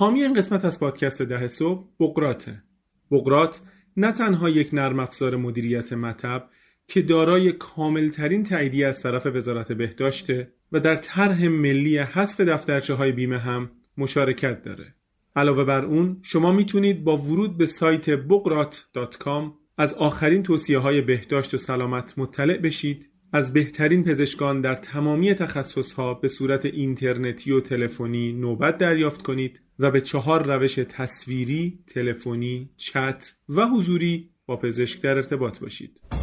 حامی این قسمت از پادکست ده صبح بقراته بقرات نه تنها یک نرم افزار مدیریت مطب که دارای کاملترین تاییدیه از طرف وزارت بهداشته و در طرح ملی حذف دفترچه های بیمه هم مشارکت داره. علاوه بر اون شما می‌تونید با ورود به سایت بقرات.com از آخرین توصیه های بهداشت و سلامت مطلع بشید از بهترین پزشکان در تمامی تخصصها به صورت اینترنتی و تلفنی نوبت دریافت کنید و به چهار روش تصویری، تلفنی، چت و حضوری با پزشک در ارتباط باشید.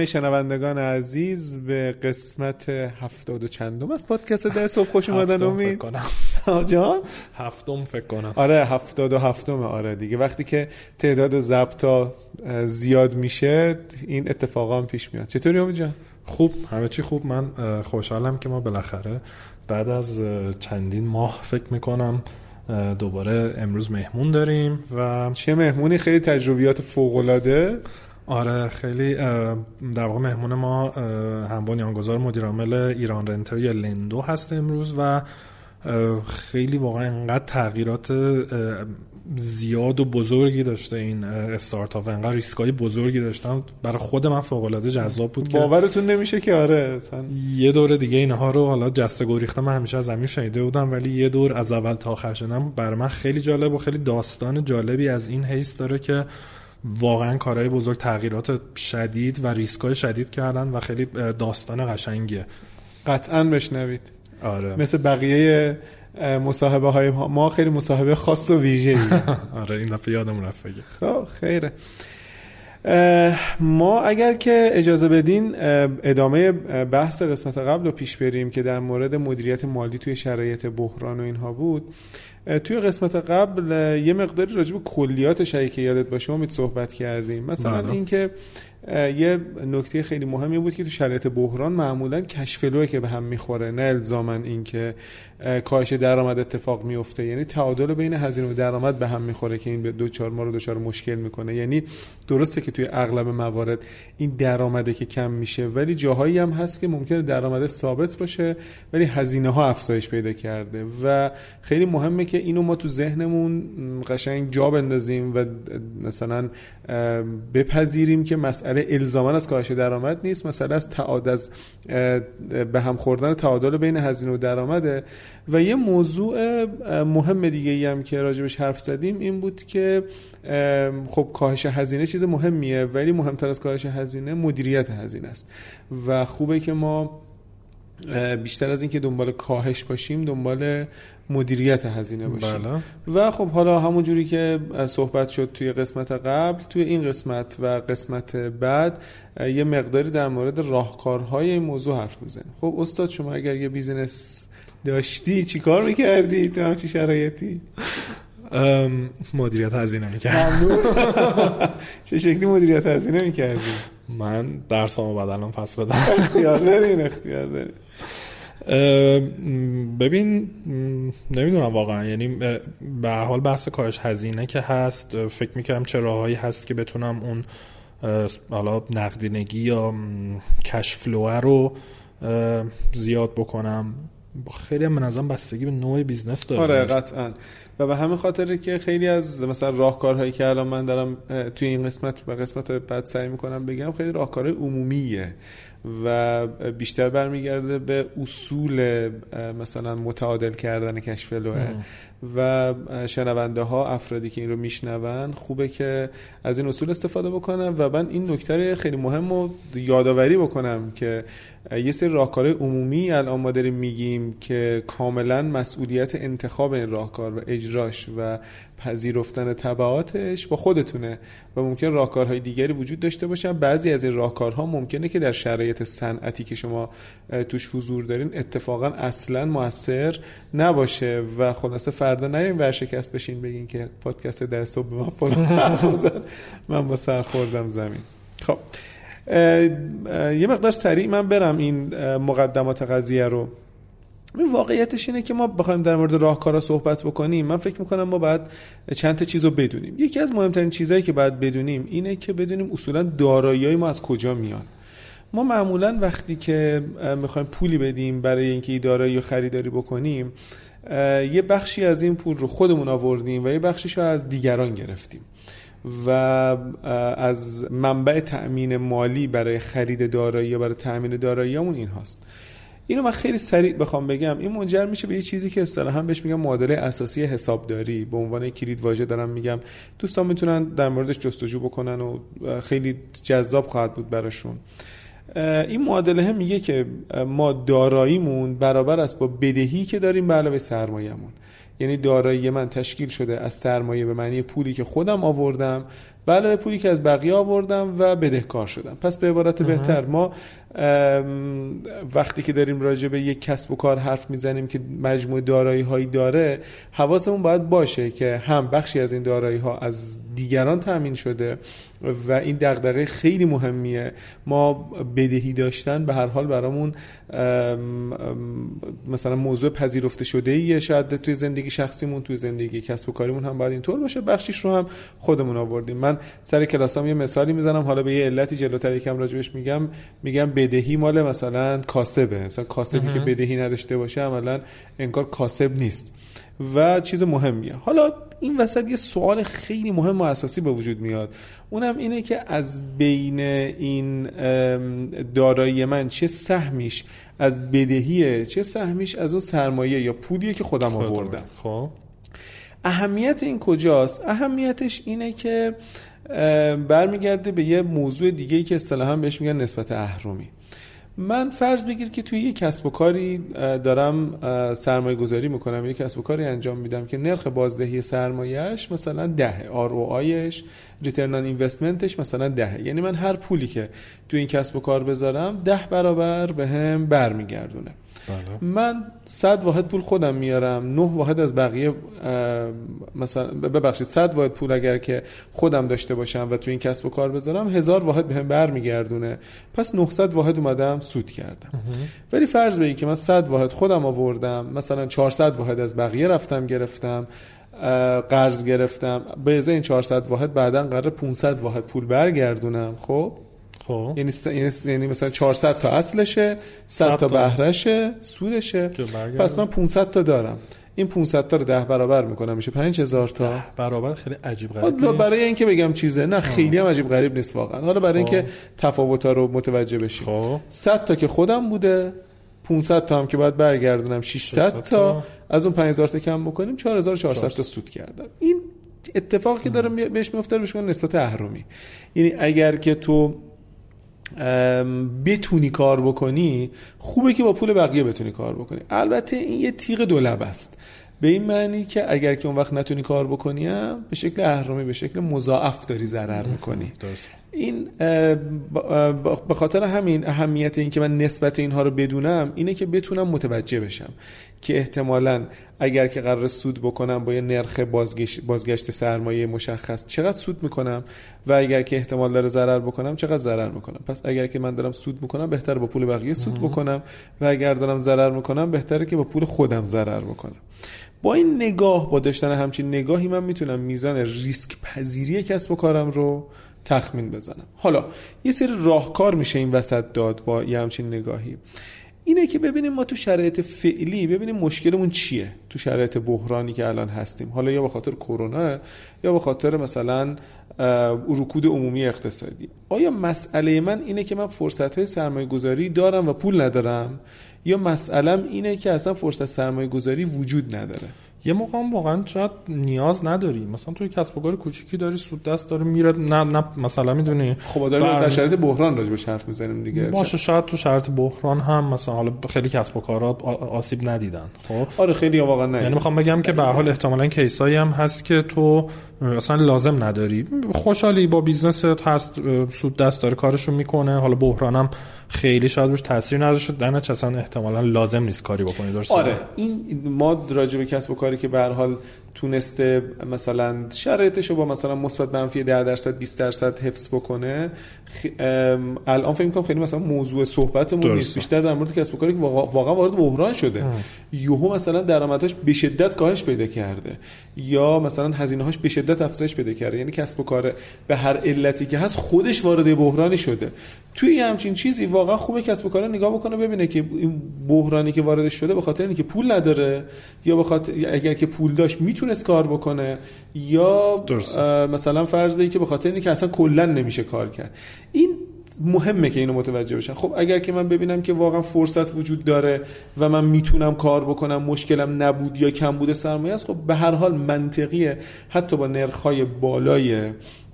همه شنوندگان عزیز به قسمت هفتاد و چندم از پادکست ده صبح خوش اومدن امید. کنم. جان؟ هفتم فکر کنم. آره هفتاد و هفتم آره دیگه. وقتی که تعداد ضبط زیاد میشه این اتفاقا هم پیش میاد. چطوری امید جان؟ خوب همه چی خوب. من خوشحالم که ما بالاخره بعد از چندین ماه فکر می‌کنم دوباره امروز مهمون داریم و چه مهمونی؟ خیلی تجربیات فوق العاده آره خیلی در واقع مهمون ما هم بنیانگذار مدیر عامل ایران رنتر یا لندو هست امروز و خیلی واقعا انقدر تغییرات زیاد و بزرگی داشته این استارتاپ و انقدر ریسکای بزرگی داشتن برای خود من فوق العاده جذاب بود باورتون نمیشه که آره یه دور دیگه اینها رو حالا جسته گریخته من همیشه از زمین شنیده بودم ولی یه دور از اول تا آخر شدم برای من خیلی جالب و خیلی داستان جالبی از این حیث داره که واقعا کارهای بزرگ تغییرات شدید و ریسکای شدید کردن و خیلی داستان قشنگیه. قطعا بشنوید. آره. مثل بقیه مصاحبه های ما خیلی مصاحبه خاص و ویژه آره این دفعه یادم رفت خب خیره. ما اگر که اجازه بدین ادامه بحث قسمت قبل رو پیش بریم که در مورد مدیریت مالی توی شرایط بحران و اینها بود توی قسمت قبل یه مقداری راجع به کلیات شریک یادت باشه امید صحبت کردیم مثلا بله. اینکه یه نکته خیلی مهمی بود که تو شرایط بحران معمولا کشفلوه که به هم می‌خوره نه الزاما اینکه کاهش درآمد اتفاق میفته یعنی تعادل بین هزینه و درآمد به هم می‌خوره که این به دو چهار ما رو دچار مشکل می‌کنه. یعنی درسته که توی اغلب موارد این درآمده که کم میشه ولی جاهایی هم هست که ممکنه درآمد ثابت باشه ولی هزینه ها افزایش پیدا کرده. و خیلی مهمه که اینو ما تو ذهنمون قشنگ جا بندازیم و مثلا بپذیریم که مسئله الزاما از کاهش درآمد نیست. مسئله از تعادل از به هم خوردن تعادل بین هزینه و درآمده. و یه موضوع مهم دیگه ای هم که راجبش حرف زدیم این بود که خب کاهش هزینه چیز مهمیه ولی مهمتر از کاهش هزینه مدیریت هزینه است. و خوبه که ما بیشتر از اینکه دنبال کاهش باشیم دنبال مدیریت هزینه باشیم. بله. و خب حالا همون جوری که صحبت شد توی قسمت قبل توی این قسمت و قسمت بعد یه مقداری در مورد راهکارهای این موضوع حرف بزنیم خب استاد شما اگر یه بیزینس داشتی؟ چی کار می‌کردی تو همچی شرایطی؟ مدیریت هزینه می‌کرد چه شکلی مدیریت هزینه می‌کردی؟ من درسامو باید الان پس بدم. اختیار دارین اختیار دارین ببین نمی‌دونم واقعا. یعنی به هر حال بحث کاهش هزینه که هست فکر می‌کنم چه راههایی هست که بتونم اون حالا نقدینگی یا cash flow ه رو زیاد بکنم. خیلی هم نظرم بستگی به نوع business داره. آره قطعا. و به همین خاطره که خیلی از مثلا راهکارهایی که الان من دارم توی این قسمت و قسمت بعد سعی می‌کنم بگم خیلی راهکارهای عمومیه و بیشتر برمیگرده به اصول مثلا متعادل کردن کشف و شنونده ها افرادی که این رو میشنون خوبه که از این اصول استفاده بکنن. و من این نکته خیلی مهم رو یادآوری بکنم که یه سری راهکار عمومی الان ما داریم میگیم که کاملا مسئولیت انتخاب این راهکار و اجراش و پذیرفتن تبعاتش با خودتونه و ممکن راهکارهای دیگری وجود داشته باشن. بعضی از این راهکارها ممکنه که در شرایط صنعتی که شما توش حضور دارین اتفاقا اصلا موثر نباشه و خلاصه فردا نیاین ورشکست بشین بگین که پادکست در صبح من من با سر خوردم زمین. خب. یه مقدار سریع من برم این مقدمات قضیه رو. این واقعیتش اینه که ما بخوایم در مورد راهکارا صحبت بکنیم. من فکر می‌کنم ما باید چند تا چیز رو بدونیم. یکی از مهمترین چیزهایی که باید بدونیم اینه که بدونیم اصولا دارایی ما از کجا میان. ما معمولا وقتی که می‌خوایم پولی بدیم برای اینکه این دارایی رو خریداری بکنیم یه بخشی از این پول رو خودمون آوردیم و یه بخشیش رو از دیگران گرفتیم. و از منبع تأمین مالی برای خرید دارایی یا برای تأمین داراییمون این هاست. اینو من خیلی سریع بخوام بگم. این منجر میشه به یه چیزی که اصطلاحا بهش میگم معادله اساسی حسابداری. به عنوان کلید واژه دارم میگم. دوستان می‌تونن در موردش جستجو بکنن و خیلی جذاب خواهد بود براشون. این معادله میگه که ما داراییمون برابر است با بدهی که داریم به علاوه سرمایه‌مون. یعنی دارایی من تشکیل شده از سرمایه به معنی پولی که خودم آوردم بله پولی که از بقیه آوردم و بدهکار شدم. پس به عبارت بهتر ما وقتی که داریم راجع به یک کسب و کار حرف می‌زنیم که مجموع دارایی هایی داره حواسمون باید باشه که هم بخشی از این دارایی ها از دیگران تامین شده و این دغدغه خیلی مهمیه. ما بدهی داشتن به هر حال برامون مثلا موضوع پذیرفته شده ایه شاید توی زندگی شخصیمون توی زندگی کسب و کاریمون هم باید اینطور باشه. بخشیش رو هم خودمون آوردیم. من سر کلاسام یه مثالی می‌زنم حالا به یه علتی جلوتر یکم راجبش میگم. میگم بدهی مال مثلا کاسبه. مثلا کاسبی که بدهی نداشته باشه عملا انگار کاسب نیست. و چیز مهمیه. حالا این وسط یه سوال خیلی مهم و اساسی به وجود میاد. اونم اینه که از بین این دارایی من چه سهمیش از بدهیه چه سهمیش از اون سرمایه یا پولیه که خودم. آوردم. خب. اهمیت این کجاست؟ اهمیتش اینه که برمیگرده به یه موضوع دیگه ای که اصطلاحا بهش میگن نسبت اهرمی. من فرض بگیر که توی یک کسب و کاری دارم سرمایه گذاری می‌کنم. یک کسب و کاری انجام میدم که نرخ بازدهی سرمایهش مثلا ده آر او آیش ریترن آن اینوستمنتش مثلا ده یعنی من هر پولی که توی این کسب و کار بذارم ده برابر به هم برمیگردونه. بله. من صد واحد پول خودم میارم نه واحد از بقیه مثلا ببخشید صد واحد پول اگر که خودم داشته باشم و تو این کسب و کار بذارم هزار واحد بهم به برمیگردونه. پس 900 واحد اومدم سود کردم. ولی فرض بگی که من 100 واحد خودم آوردم مثلا 400 واحد از بقیه رفتم گرفتم. قرض گرفتم. به ازای این 400 واحد بعدا قرار 500 واحد پول برگردونم. خب؟ خب. یعنی یعنی, یعنی مثلا 400 تا اصلشه 100 تا بهرهشه سودشه. پس من 500 تا دارم. این 500 تا رو 10 برابر می‌کنم میشه 5000 تا. برابر خیلی عجیب غریب نیست. برای اینکه بگم چیزه نه خیلی هم عجیب غریب نیست واقعا. حالا برای اینکه تفاوت ها رو متوجه بشیم. خب. 100 تا که خودم بوده 500 تا هم که باید برگردونم 600 تا. از اون 5000 تا کم بکنیم 4400 تا سود کردم این اتفاقی که داره بهش میفته بهش نسبت اهرمی یعنی اگر که تو بتونی کار بکنی خوبه که با پول بقیه بتونی کار بکنی. البته این یه تیغ دولب است. به این معنی که اگر که اون وقت نتونی کار بکنی به شکل اهرمی به شکل مضاعف داری ضرر می‌کنی. این به خاطر همین اهمیت این که من نسبت اینها رو بدونم اینه که بتونم متوجه بشم. که احتمالا اگر که قرار سود بکنم با یه نرخ بازگشت, بازگشت سرمایه مشخص چقدر سود می‌کنم؟ و اگر که احتمال داره ضرر بکنم چقدر ضرر می‌کنم؟ پس اگر که من دارم سود می‌کنم بهتر با پول بقیه سود بکنم و اگر دارم ضرر می‌کنم بهتره که با پول خودم ضرر بکنم. با این نگاه با داشتن همچین نگاهی من می‌تونم میزان ریسک پذیری کسب و کارم رو تخمین بزنم. حالا یه سری راهکار میشه این وسط داد با یه همچین نگاهی. اینه که ببینیم ما تو شرایط فعلی ببینیم مشکلمون چیه تو شرایط بحرانی که الان هستیم. حالا یا به خاطر کرونا یا به خاطر مثلا رکود عمومی اقتصادی. آیا مسئله من اینه که من فرصت های سرمایه گذاری دارم و پول ندارم؟ یا مسئلم اینه که اصلا فرصت سرمایه گذاری وجود نداره؟ یه موقع هم واقعا شاید نیاز نداری. مثلا توی کسب و کار کوچیکی داری سود دست داره میره نه نه مثلا می‌دونی خب داریم بر- در شرایط بحران راجع به حرف می‌زنیم دیگه. باشه شاید تو شرط بحران هم مثلا حالا خیلی کسب و کارها آ- آسیب ندیدن خب؟ آره خیلی واقعا نه. یعنی می‌خوام بگم که به هر حال احتمالا کیسایی هم هست که تو اصلا لازم نداری. خوشحالی با بیزنست هست سود دست داره کارشو می‌کنه. حالا بحرانم خیلی شاید روش تاثیر نداشته. در نتیجه اصلا احتمالا لازم نیست کاری بکنی درسته؟ آره این ما راجع به کسب و کاری که به حال تونسته مثلا شرایطش رو با مثلا مثبت منفی 10 درصد 20 درصد حفظ بکنه خ... الان فکر می‌کنم خیلی مثلا موضوع صحبتمون. نیست. بیشتر در مورد کسب و کاری که واقعا, وارد بحران شده. یوهو مثلا درآمدش به شدت کاهش پیدا کرده. یا مثلا هزینه‌هاش به شدت افزایش پیدا کرده. یعنی کسب و کار به هر علتی که هست خودش وارد بحرانی شده. توی همچین چیزی واقعا خوبه کسب و کار نگاه بکنه ببینه که این بحرانی که واردش شده به خاطر اینکه پول نداره یا به خاطر اگر که پول داشت می‌تونست کار بکنه. یا مثلا فرض بگی که به خاطر اینکه اصلا کلا نمیشه کار کرد. این مهمه که اینو متوجه بشن. خب اگر که من ببینم که واقعا فرصت وجود داره و من می‌تونم کار بکنم مشکلم نبود یا کم بوده سرمایه است خب به هر حال منطقیه. حتی با نرخ‌های بالای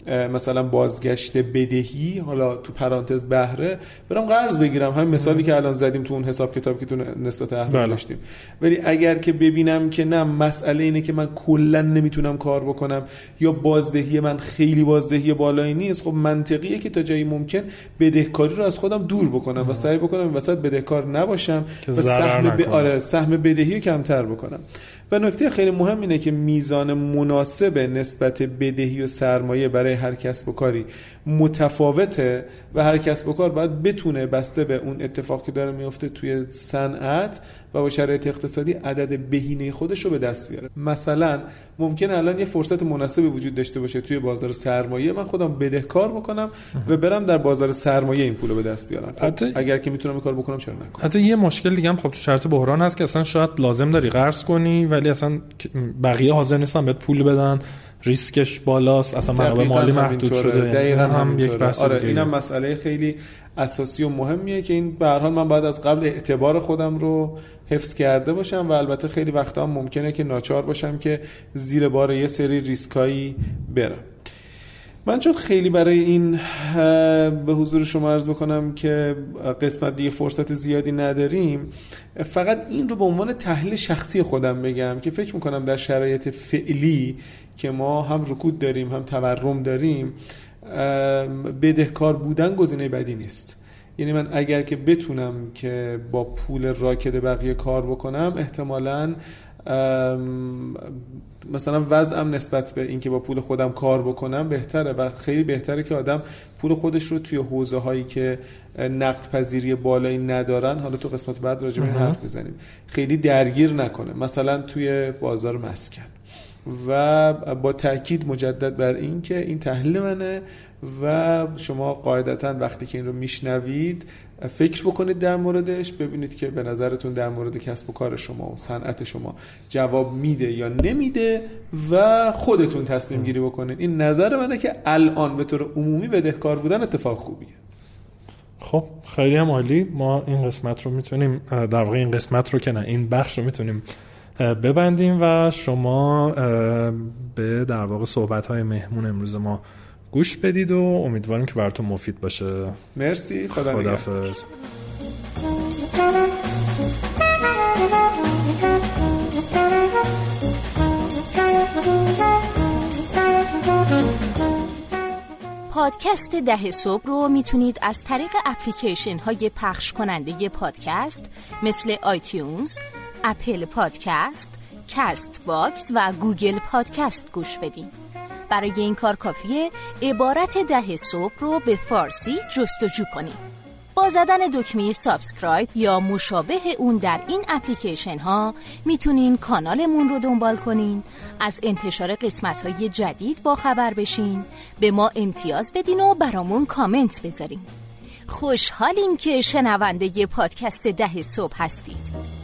مثلا بازگشت بدهی حالا تو پرانتز بهره. برم قرض بگیرم. همین مثالی که الان زدیم تو اون حساب کتاب که تو نسبت اهل بله. داشتیم. ولی اگر که ببینم که نه مسئله اینه که من کلا نمی‌تونم کار بکنم یا بازدهی من خیلی بازدهی بالایی نیست خب منطقیه که تا جایی ممکن بدهکاری رو از خودم دور بکنم و سعی بکنم وسط بدهکار نباشم و سهم ب... آره سهم بدهی رو کمتر بکنم. و نکته خیلی مهم اینه که میزان مناسب نسبت بدهی و سرمایه برای هر کسب و کاری. متفاوته و هر کسب و کار باید بتونه بسته به اون اتفاق که داره میفته توی صنعت و با شرایط اقتصادی عدد بهینه خودش رو به دست بیاره. مثلا ممکن الان یه فرصت مناسبی وجود داشته باشه توی بازار سرمایه. من خودم بدهکار بکنم و برم در بازار سرمایه این پول رو به دست بیارم. حتی- اگر که می‌تونم کار بکنم چرا نکنم؟ حتی یه مشکل دیگه هم خب تو شرط بحران هست که اصلا شاید لازم داری قرض کنی ولی اصلا بقیه حاضر نیستن بهت پول بدن. ریسکش بالاست اصلا منابع مالی محدود. شده یعنی دقیقاً هم یک همینطوره. بحث آره. اینم مسئله خیلی اساسی و مهمیه که این به حال من باید از قبل اعتبار خودم رو حفظ کرده باشم و البته خیلی وقتا هم ممکنه که ناچار باشم که زیر بار یه سری ریسکایی برم من چون خیلی برای این به حضور شما عرض بکنم که قسمت دیگه فرصت زیادی نداریم فقط این رو به عنوان تحلیل شخصی خودم بگم که فکر می‌کنم در شرایط فعلی که ما هم رکود داریم هم تورم داریم بدهکار بودن گزینه بدی نیست. یعنی من اگر که بتونم که با پول راکد بقیه کار بکنم احتمالاً مثلا وضعم نسبت به اینکه با پول خودم کار بکنم بهتره و خیلی بهتره که آدم پول خودش رو توی حوزه هایی که نقد پذیری بالایی ندارن حالا تو قسمت بعد راجع به. حرف می‌زنیم خیلی درگیر نکنه مثلا توی بازار مسکن و با تاکید مجدد بر این که این تحلیل منه و شما قاعدتا وقتی که این رو میشنوید فکر بکنید در موردش ببینید که به نظرتون در مورد کسب و کار شما و صنعت شما جواب میده یا نمیده و خودتون تصمیم گیری بکنید. این نظر منه که الان به طور عمومی بدهکار بودن اتفاق خوبیه. خب خیلی هم عالی. ما این قسمت رو می‌تونیم در واقع این قسمت رو که نه این بخش رو می‌تونیم ببندیم و شما به در واقع صحبت های مهمون امروز ما گوش بدید و امیدواریم که براتون مفید باشه مرسی خدا. خدافظ پادکست ده صبح رو می‌تونید از طریق اپلیکیشن های پخش کننده پادکست مثل iTunes، Apple Podcast، Castbox و Google Podcast گوش بدین. برای این کار کافیه عبارت ده صبح رو به فارسی جستجو کنید. با زدن دکمه subscribe یا مشابه اون در این اپلیکیشن ها می‌تونین کانالمون رو دنبال کنین از انتشار قسمت های جدید با خبر بشین به ما امتیاز بدین و برامون کامنت بذارین خوشحالیم که شنونده پادکست ده صبح هستید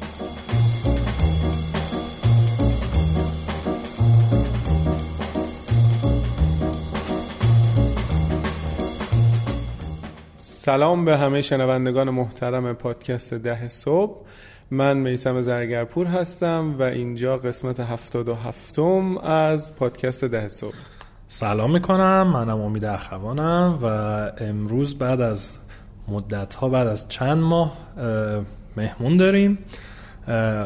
سلام به همه شنوندگان محترم پادکست ده صبح. من میسم زرگرپور هستم و اینجا قسمت هفتاد و هفتم از پادکست ده صبح. سلام می‌کنم. منم امید اخوانم و امروز بعد از مدت ها بعد از چند ماه مهمون داریم.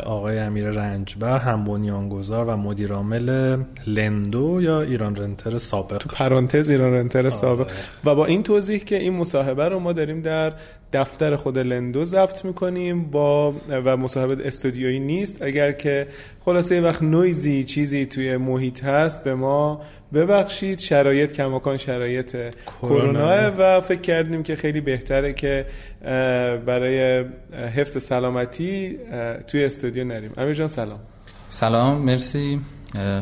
آقای امیر رنجبر هم بنیانگذار و مدیرعامل لندو یا ایران رنتر سابق؟ تو پرانتز ایران رنتر آره. سابق. و با این توضیح که این مصاحبه رو ما داریم در دفتر خود لندو ضبط می‌کنیم با و مصاحبه استودیویی نیست. اگر که خلاصه یه وقت نویزی چیزی توی محیط هست به ما ببخشید شرایط کماکان شرایط کرونا. و فکر کردیم که خیلی بهتره که برای حفظ سلامتی توی استودیو نریم. امیر جان سلام. سلام مرسی.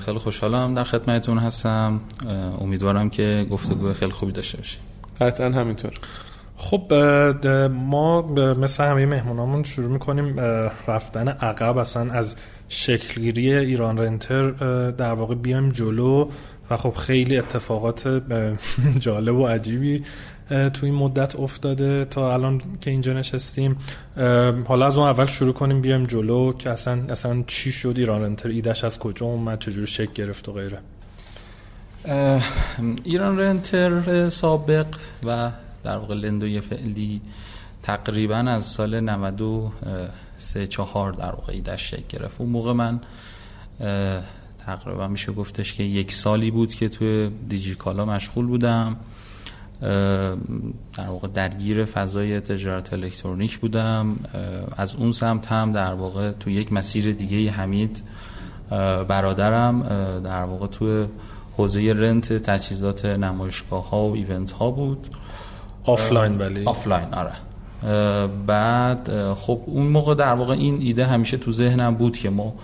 خیلی خوشحالم در خدمتتون هستم. امیدوارم که گفتگو خیلی خوبی داشته باشیم. قطعا همینطور. خب ما مثل همه مهمونامون شروع می‌کنیم رفتن عقب. اصلا از شکلگیری ایران رنتر در واقع بیایم جلو. و خب خیلی اتفاقات جالب و عجیبی تو این مدت افتاده تا الان که اینجا نشستیم. حالا از اون اول شروع کنیم بیایم جلو که اصلا اصلا چی شد؟ ایران رنتر ایدش از کجا اومد؟ چجور شکل گرفت و غیره؟ ایران رنتر سابق و در واقع لندوی فعلی تقریبا از سال 93 چهار در واقع ایدش شکل گرفت. اون موقع من تقریبا میشه گفتش که یک سالی بود که توی دیجیکالا مشغول بودم. در واقع درگیر فضای تجارت الکترونیک بودم. از اون سمت هم در واقع تو یک مسیر دیگه حمید برادرم در واقع تو حوزه rent تجهیزات نمایشگاه ها و event ها بود آفلاین ولی؟ آفلاین آره. بعد خب اون موقع در واقع این ایده همیشه تو ذهنم بود که ما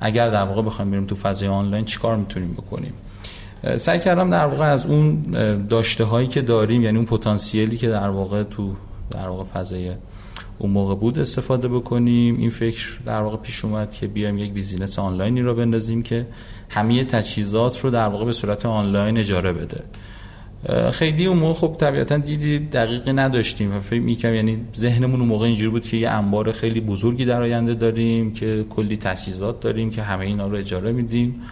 اگر در واقع بخوایم بریم تو فضای آنلاین چیکار می‌تونیم بکنیم؟ سعی کردم در واقع از اون داشته هایی که داریم یعنی اون پتانسیلی که در واقع تو در واقع فضای اون موقع بود استفاده بکنیم. این فکر در واقع پیش اومد که بیایم یک business آنلاینی راه بندازیم که همه تجهیزات رو در واقع به صورت آنلاین اجاره بده. خیلی اون موقع خب طبیعتا دیدی دقیقی نداشتیم و فکر می‌کنم یعنی ذهنمون اون موقع اینجوری بود که یه انبار خیلی بزرگی در آینده داریم که کلی تجهیزات داریم که همه اینا رو اجاره میدیم.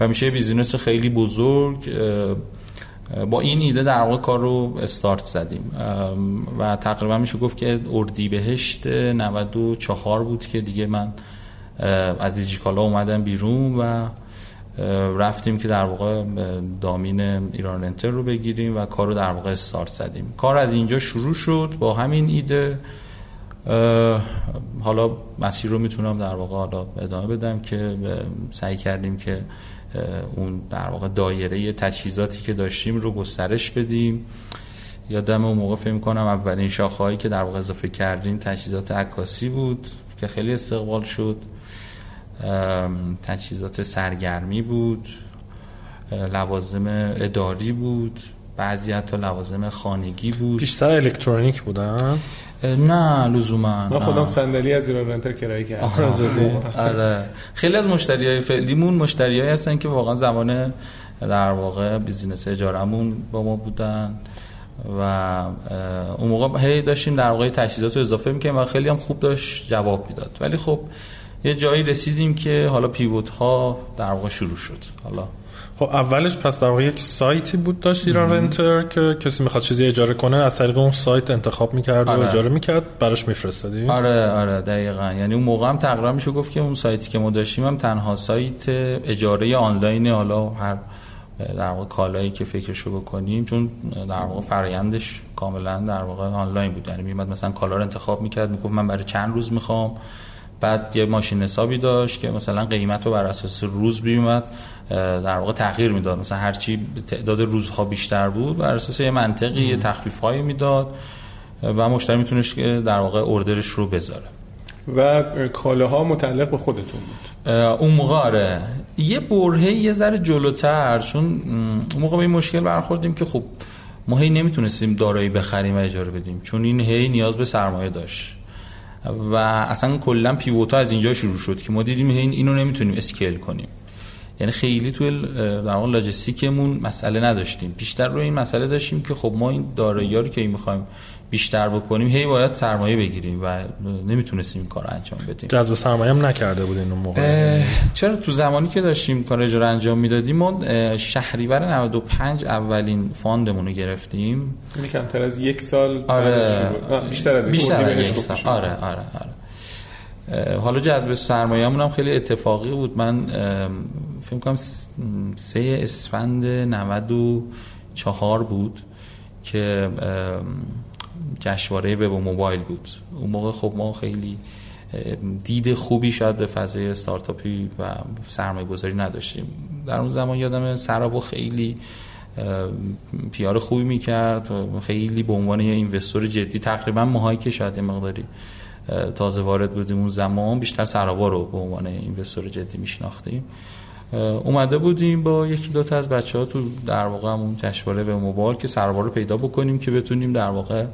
و میشه بیزینس خیلی بزرگ با این ایده در واقع کار رو استارت زدیم. و تقریبا میشه گفت که اردی بهشت 94 بود که دیگه من از دیجیکالا اومدم بیرون و رفتیم که در واقع دامین ایران رنتر رو بگیریم و کار رو در واقع استارت زدیم. کار از اینجا شروع شد با همین ایده. حالا مسیر رو می‌تونم در واقع حالا ادامه بدم که سعی کردیم که اون در واقع دایره تجهیزاتی که داشتیم رو گسترش بدیم. یادم اون موقع فکر کنم اولین شاخه‌ای که در واقع اضافه کردیم تجهیزات عکاسی بود که خیلی استقبال شد. تجهیزات سرگرمی بود لوازم اداری بود بعضی حتی لوازم خانگی بود. بیشتر الکترونیک بودن؟ نه لزوما من خودم صندلی از ایران رنتر کرایه کردم. آره. خیلی از مشتری های فعلیمون مشتری هستن که واقعا زمان در واقع بیزینس اجارمون با ما بودن و اون موقع هی داشتیم در واقع تجهیزات رو اضافه می‌کنیم و خیلی هم خوب داشت جواب می‌داد. ولی خب یه جایی رسیدیم که حالا پیوت ها در واقع شروع شد. حالا خب اولش پس در واقع یک سایتی بود داشت ایران رنتر که کسی می‌خواد چیزی اجاره کنه از طریق اون سایت انتخاب می‌کرد آره. و اجاره می‌کرد براش میفرستادی آره آره دقیقا. یعنی اون موقع هم تقریبا میشه گفت که اون سایتی که ما داشتیم هم تنها سایت اجاره آنلاین حالا هر در واقع کالایی که فکرشو بکنیم چون در واقع فرایندش کاملا در واقع آنلاین بود. یعنی میمد مثلا کالا رو انتخاب می‌کرد می‌گفت من برای چند روز می‌خوام. بعد یه ماشین حسابی داشت که مثلا قیمت رو بر اساس روز بیومد در واقع تغییر می‌داد. مثلا هرچی تعداد روزها بیشتر بود بر اساس یه منطقی یه تخفیف هایی می‌داد و مشتری می‌تونست که در واقع اردرش رو بذاره. و کالاها متعلق به خودتون بود. اون موقع آره. یه برهه یه ذره جلوتر چون اون موقع به این مشکل برخوردیم که خب ما هی نمی‌تونستیم دارایی بخریم و اجاره بدیم چون این هی نیاز به سرمایه داشت. و اصلا کلا پیوتا از اینجا شروع شد که ما دیدیم این اینو نمی‌تونیم اسکیل کنیم. یعنی خیلی توی در واقع لاجستیکمون مسئله نداشتیم. بیشتر روی این مسئله داشتیم که خب ما این دارایی رو که می‌خوایم بیشتر بکنیم هی باید سرمایه بگیریم و نمی‌تونستیم این کار انجام بدیم. جذب سرمایه هم نکرده بود این موقع. چرا تو زمانی که داشتیم کار اجرا انجام می‌دادیم ما شهریور 95 اولین فاندمون رو گرفتیم. یعنی کمتر از یک سال آره. بیشتر از بیشتر از یک سال. آره آره آره. حالا جذب سرمایه هم خیلی اتفاقی بود. من فکر کنم سه اسفند 94 بود که جشنواره وب و موبایل بود. اون موقع خب ما خیلی دید خوبی شاید به فضای استارتاپی و سرمایه گذاری نداشتیم. در اون زمان یادم سرابو خیلی پیار خوبی می‌کرد خیلی به عنوان یه اینوستور جدی تقریبا ماهایی که شاید مقداری تازه وارد بودیم اون زمان بیشتر سراوا رو به عنوان اینوستور جدی میشناختیم. اومده بودیم با یکی دو تا از بچه ها تو در واقع همون جشنواره به موبایل که سربار رو پیدا بکنیم که بتونیم در واقع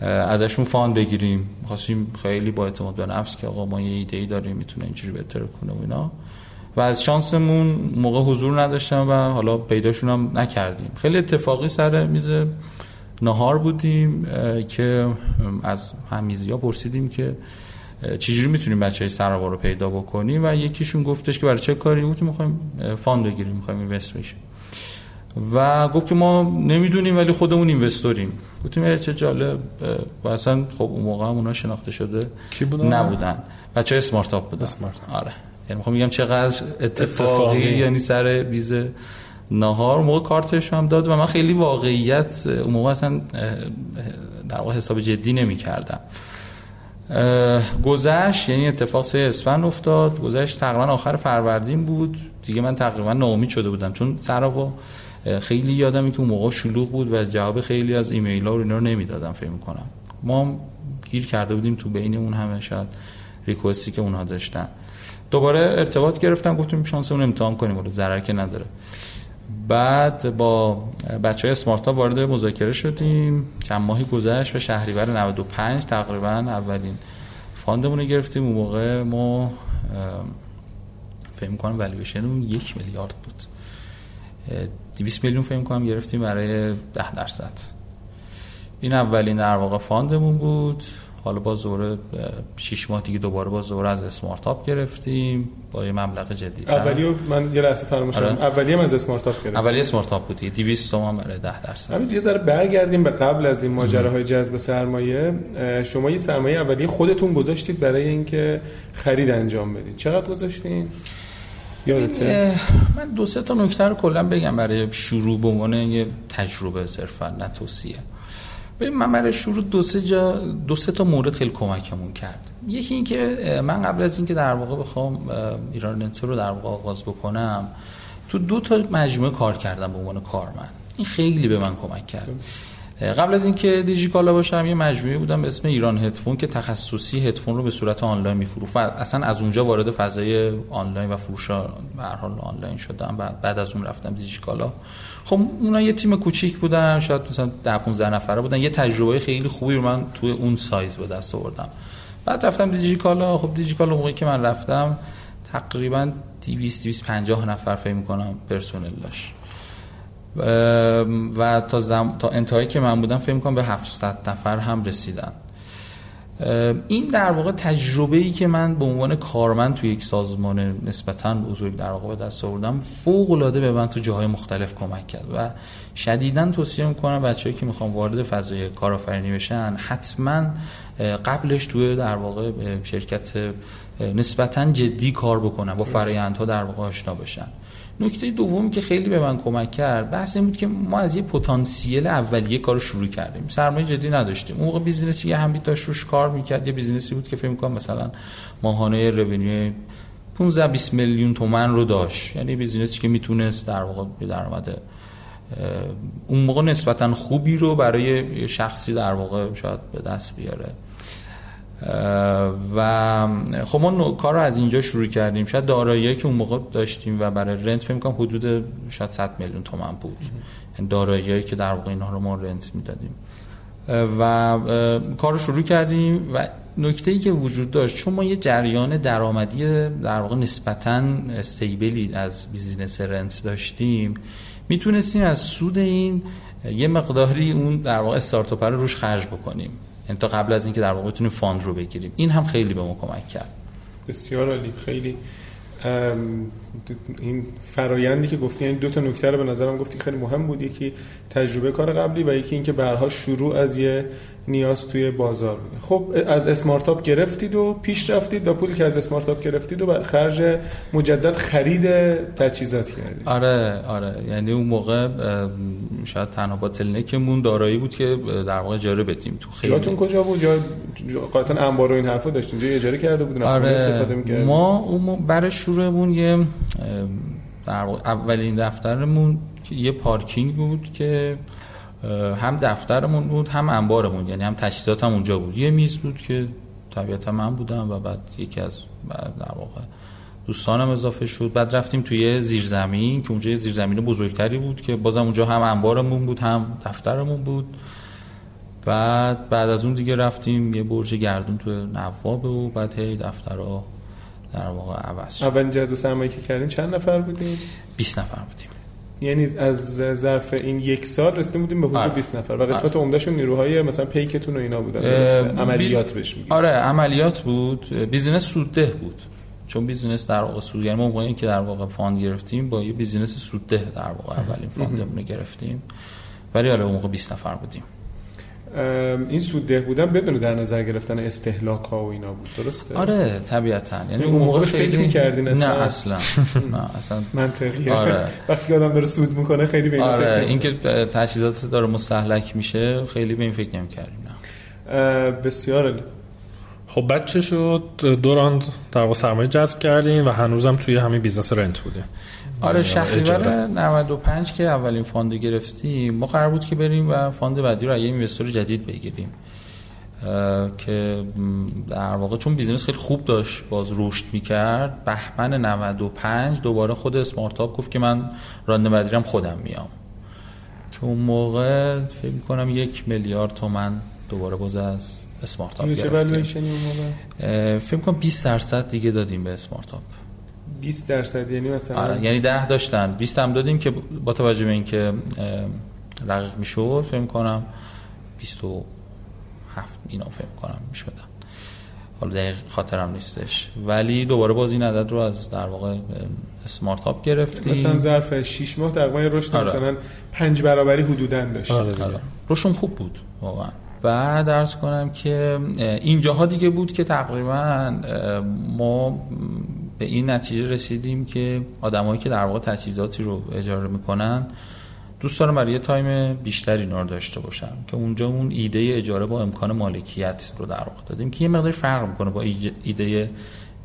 ازشون فان بگیریم. خواستیم خیلی با اعتماد به نفس که آقا ما یه ایده ای داریم می‌تونه اینجوری بهتر کنه و اینا. و از شانسمون موقع حضور نداشتم و حالا پیداشون هم نکردیم. خیلی اتفاقی سر میز نهار بودیم که از همیزی ها پرسیدیم که چجوری می‌تونیم بچه های سراوا رو پیدا بکنیم؟ و یکیشون گفتش که برای چه کاری؟ بود می‌خوایم fund بگیریم می‌خوایم invest بشیم. و گفت که ما نمی‌دونیم ولی خودمون investor یم. گفتیم چه جالب و اصلا خب اون موقع هم اونا شناخته شده کی بودن؟ نبودن. بچه های SmartUp بودن. Smart. آره. یعنی می‌خوام میگم چقدر اتفاقی, یعنی سر میز نهار. موقع کارتش هم داد و من خیلی واقعیت اون موقع اصلا در واقع حساب جدی نمی کردم گذشت یعنی اتفاق سه اسفند افتاد. گذشت تقریبا آخر فروردین بود. دیگه من تقریبا ناامید شده بودم. چون سراغ خیلی یادم که اون موقع شلوغ بود و جواب خیلی از ایمیل ها رو اینا رو نمی‌دادم فکر کنم ما گیر کرده بودیم تو بین اون همه شاید ریکوستی که اونها داشتن. دوباره ارتباط گرفتم گفتیم شانس اون امتحان کنیم ولی ضرر که نداره. بعد با بچه های ها وارد مذاکره شدیم. چند ماهی گذشت و شهریور 95 تقریبا اولین fund مون رو گرفتیم. اون موقع ما فکر کنم والویشن اون یک میلیارد بود. 200 میلیون فهم کنم گرفتیم برای 10 درصد. این اولین در واقع fund مون بود. حالا باز دوره 6 ماه دیگه دوباره باز دوره از SmartUp گرفتیم با یه مبلغ جدی اولی من یه لحظه فراموش کردم آره. اولی هم از اسمارت اپ گرفتیم اولی اسمارت اپ بود 200 تومن برای 10 درصد. همین یه ذره برگردیم به قبل از این ماجراهای جذب سرمایه. شما یه سرمایه اولی خودتون گذاشتید برای اینکه خرید انجام بدید چقدر گذاشتین؟ یادته؟ من دو سه تا نکته رو کلا بگم برای شروع به عنوان یه تجربه صرفا نه توصیه. ببین من برای شروع دو سه جا دو سه تا مورد خیلی کمکمون کرد. یکی این که من قبل از اینکه در واقع بخوام ایران نت رو در واقع آغاز بکنم تو دو تا مجموعه کار کردم به عنوان کارمند. این خیلی به من کمک کرد. قبل از اینکه دیجیکالا باشم یه مجموعه بودم به اسم ایران هدفون که تخصصی هدفون رو به صورت آنلاین میفروخت. اصلا از اونجا وارد فضای آنلاین و فروش به حال آنلاین شدم. بعد بعد از اون رفتم دیجیکالا. خب اونا یه تیم کوچیک بودن شاید مثلا 10 15 نفره بودن. یه تجربه خیلی خوبی رو من توی اون سایز به دست آوردم. بعد رفتم دیجیکالا. خب دیجیکالا موقعی که من رفتم تقریبا 200 250 نفر فکر می‌کنم پرسنل داشت. و تا, زم... تا انتهایی که من بودم فکر می‌کنم به 700 نفر هم رسیدن. این در واقع تجربه ای که من به عنوان کارمند توی یک سازمان نسبتا بزرگ در واقع به دست آوردم فوق العاده به من تو جاهای مختلف کمک کرد و شدیدا توصیه می‌کنم بچه‌ای که می‌خوان وارد فضای کارآفرینی بشن حتما قبلش توی در واقع شرکت نسبتا جدی کار بکنن با فرآیندها در واقع آشنا بشن. نکته دومی که خیلی به من کمک کرد بحث این بود که ما از یه پتانسیل اولیه کار شروع کردیم. سرمایه جدی نداشتیم. اون موقع business ی هم داشت روش کار می‌کرد. یه business ی بود که فکر می‌کنم مثلا ماهانه revenue 15 20 میلیون تومن رو داشت. یعنی business ی که می‌تونست در واقع به درآمد اون موقع نسبتا خوبی رو برای شخصی در واقع شاید به دست بیاره. و خب ما کار رو از اینجا شروع کردیم. شاید دارایی که اون موقع داشتیم و برای رنت فکر کنم حدود شاید 100 میلیون تومن بود. یعنی دارایی که در واقع اینها رو ما رنت می‌دادیم. و کار رو شروع کردیم و نکته ای که وجود داشت چون ما یه جریان درآمدی در واقع نسبتا stable ی از business rent داشتیم می‌تونستیم از سود این یه مقداری اون در واقع استارتاپ رو روش خرج بکنیم. تا قبل از اینکه در واقع بتونیم fund رو بگیریم. این هم خیلی به ما کمک کرد. بسیار عالی. خیلی این فرایندی که گفتی این دو تا نکته رو به نظرم گفتی خیلی مهم بود. یکی تجربه کار قبلی و یکی اینکه برها شروع از یه نیاز توی بازار بوده. خب از SmartUp گرفتید و پیش رفتید و پولی که از SmartUp گرفتید و خرج مجدد خرید تجهیزات کردید. آره آره. یعنی اون موقع شاید تنها با تلنکمون دارایی بود که در واقع اجاره بدیم تو خیلی. جاتون کجا بود؟ یا قاطعا انبار و این حرفا داشتین؟ جای اجاره کرده بودین آره. استفاده ما اون برای شروعمون یه در اولین دفترمون یه پارکینگ بود که هم دفترمون بود هم انبارمون یعنی هم تجهیزات هم اونجا بود. یه میز بود که طبیعتا من بودم و بعد یکی از در واقع دوستانم اضافه شد. بعد رفتیم توی زیرزمین که اونجا یه زیرزمین بزرگتری بود که بازم اونجا هم انبارمون بود هم دفترمون بود. بعد بعد از اون دیگه رفتیم یه برج گردون تو نواب و بعد هی دفترها در واقع عوض شد. اولین جذب سرمایه که کردین چند نفر بودین؟ 20 نفر بودیم. یعنی از ظرف این یک سال رسیدیم بودیم به حدود آره. 20 نفر و قسمت آره. عمدهشون نیروهای مثلا پیکتون و اینا بودن. عملیات بهش میگیم آره عملیات بود. business سودده بود. چون business در واقع سود یعنی ما موقعی که در واقع fund گرفتیم با یه business سودده در واقع اولین fund مون گرفتیم. ولی حالا اون موقع 20 نفر بودیم. این سودده بودن بدون در نظر گرفتن استهلاک ها و اینا بود درسته؟ آره طبیعتا. یعنی اون موقع فکر می‌کردین اصلا نه اصلا؟ نه اصلا. منطقیه. آره. وقتی آدم داره سود می‌کنه خیلی به آره این که تجهیزات داره مستهلک میشه خیلی به این فکر نمی‌کردیم نه. بسیار خب بعد چه شد دوران در واقع سرمایه جذب کردیم و هنوزم توی همین business rent بودیم آره شهریور 95 که اولین fund گرفتیم. ما قرار بود که بریم و fund بعدی رو یه investor جدید بگیریم. که در واقع چون business خیلی خوب داشت باز رشد می‌کرد بهمن 95 دوباره خود SmartUp گفت که من رانده بعدیرم خودم میام. که اون موقع فکر می‌کنم یک میلیارد تومن دوباره باز از اسمارتاپ گرفتیم. فکر کنم 20 درصد دیگه دادیم به اسمارتاپ. 20 درصد یعنی مثلا آره یعنی 10 داشتن. 20 هم دادیم که با توجه به اینکه رقیق می‌شد فکر کنم 27 اینا فکر کنم می‌شدن. حالا دقیق خاطرم نیستش. ولی دوباره باز این عدد رو از در واقع اسمارت هاب گرفتیم. مثلا ظرف 6 ماه تقریبا رشد آره. مثلا 5 برابری حدودا داشت. آره, آره. رشد خوب بود واقعا. بعد درس کنم که اینجاها دیگه بود که تقریبا ما به این نتیجه رسیدیم که آدمایی که در واقع تجهیزاتی رو اجاره می‌کنن دوست دارم برای تایم بیشتری اینا داشته باشم که اونجا اون ایده اجاره با امکان مالکیت رو در واقع دادیم که یه مقدار فرق می‌کنه با ایده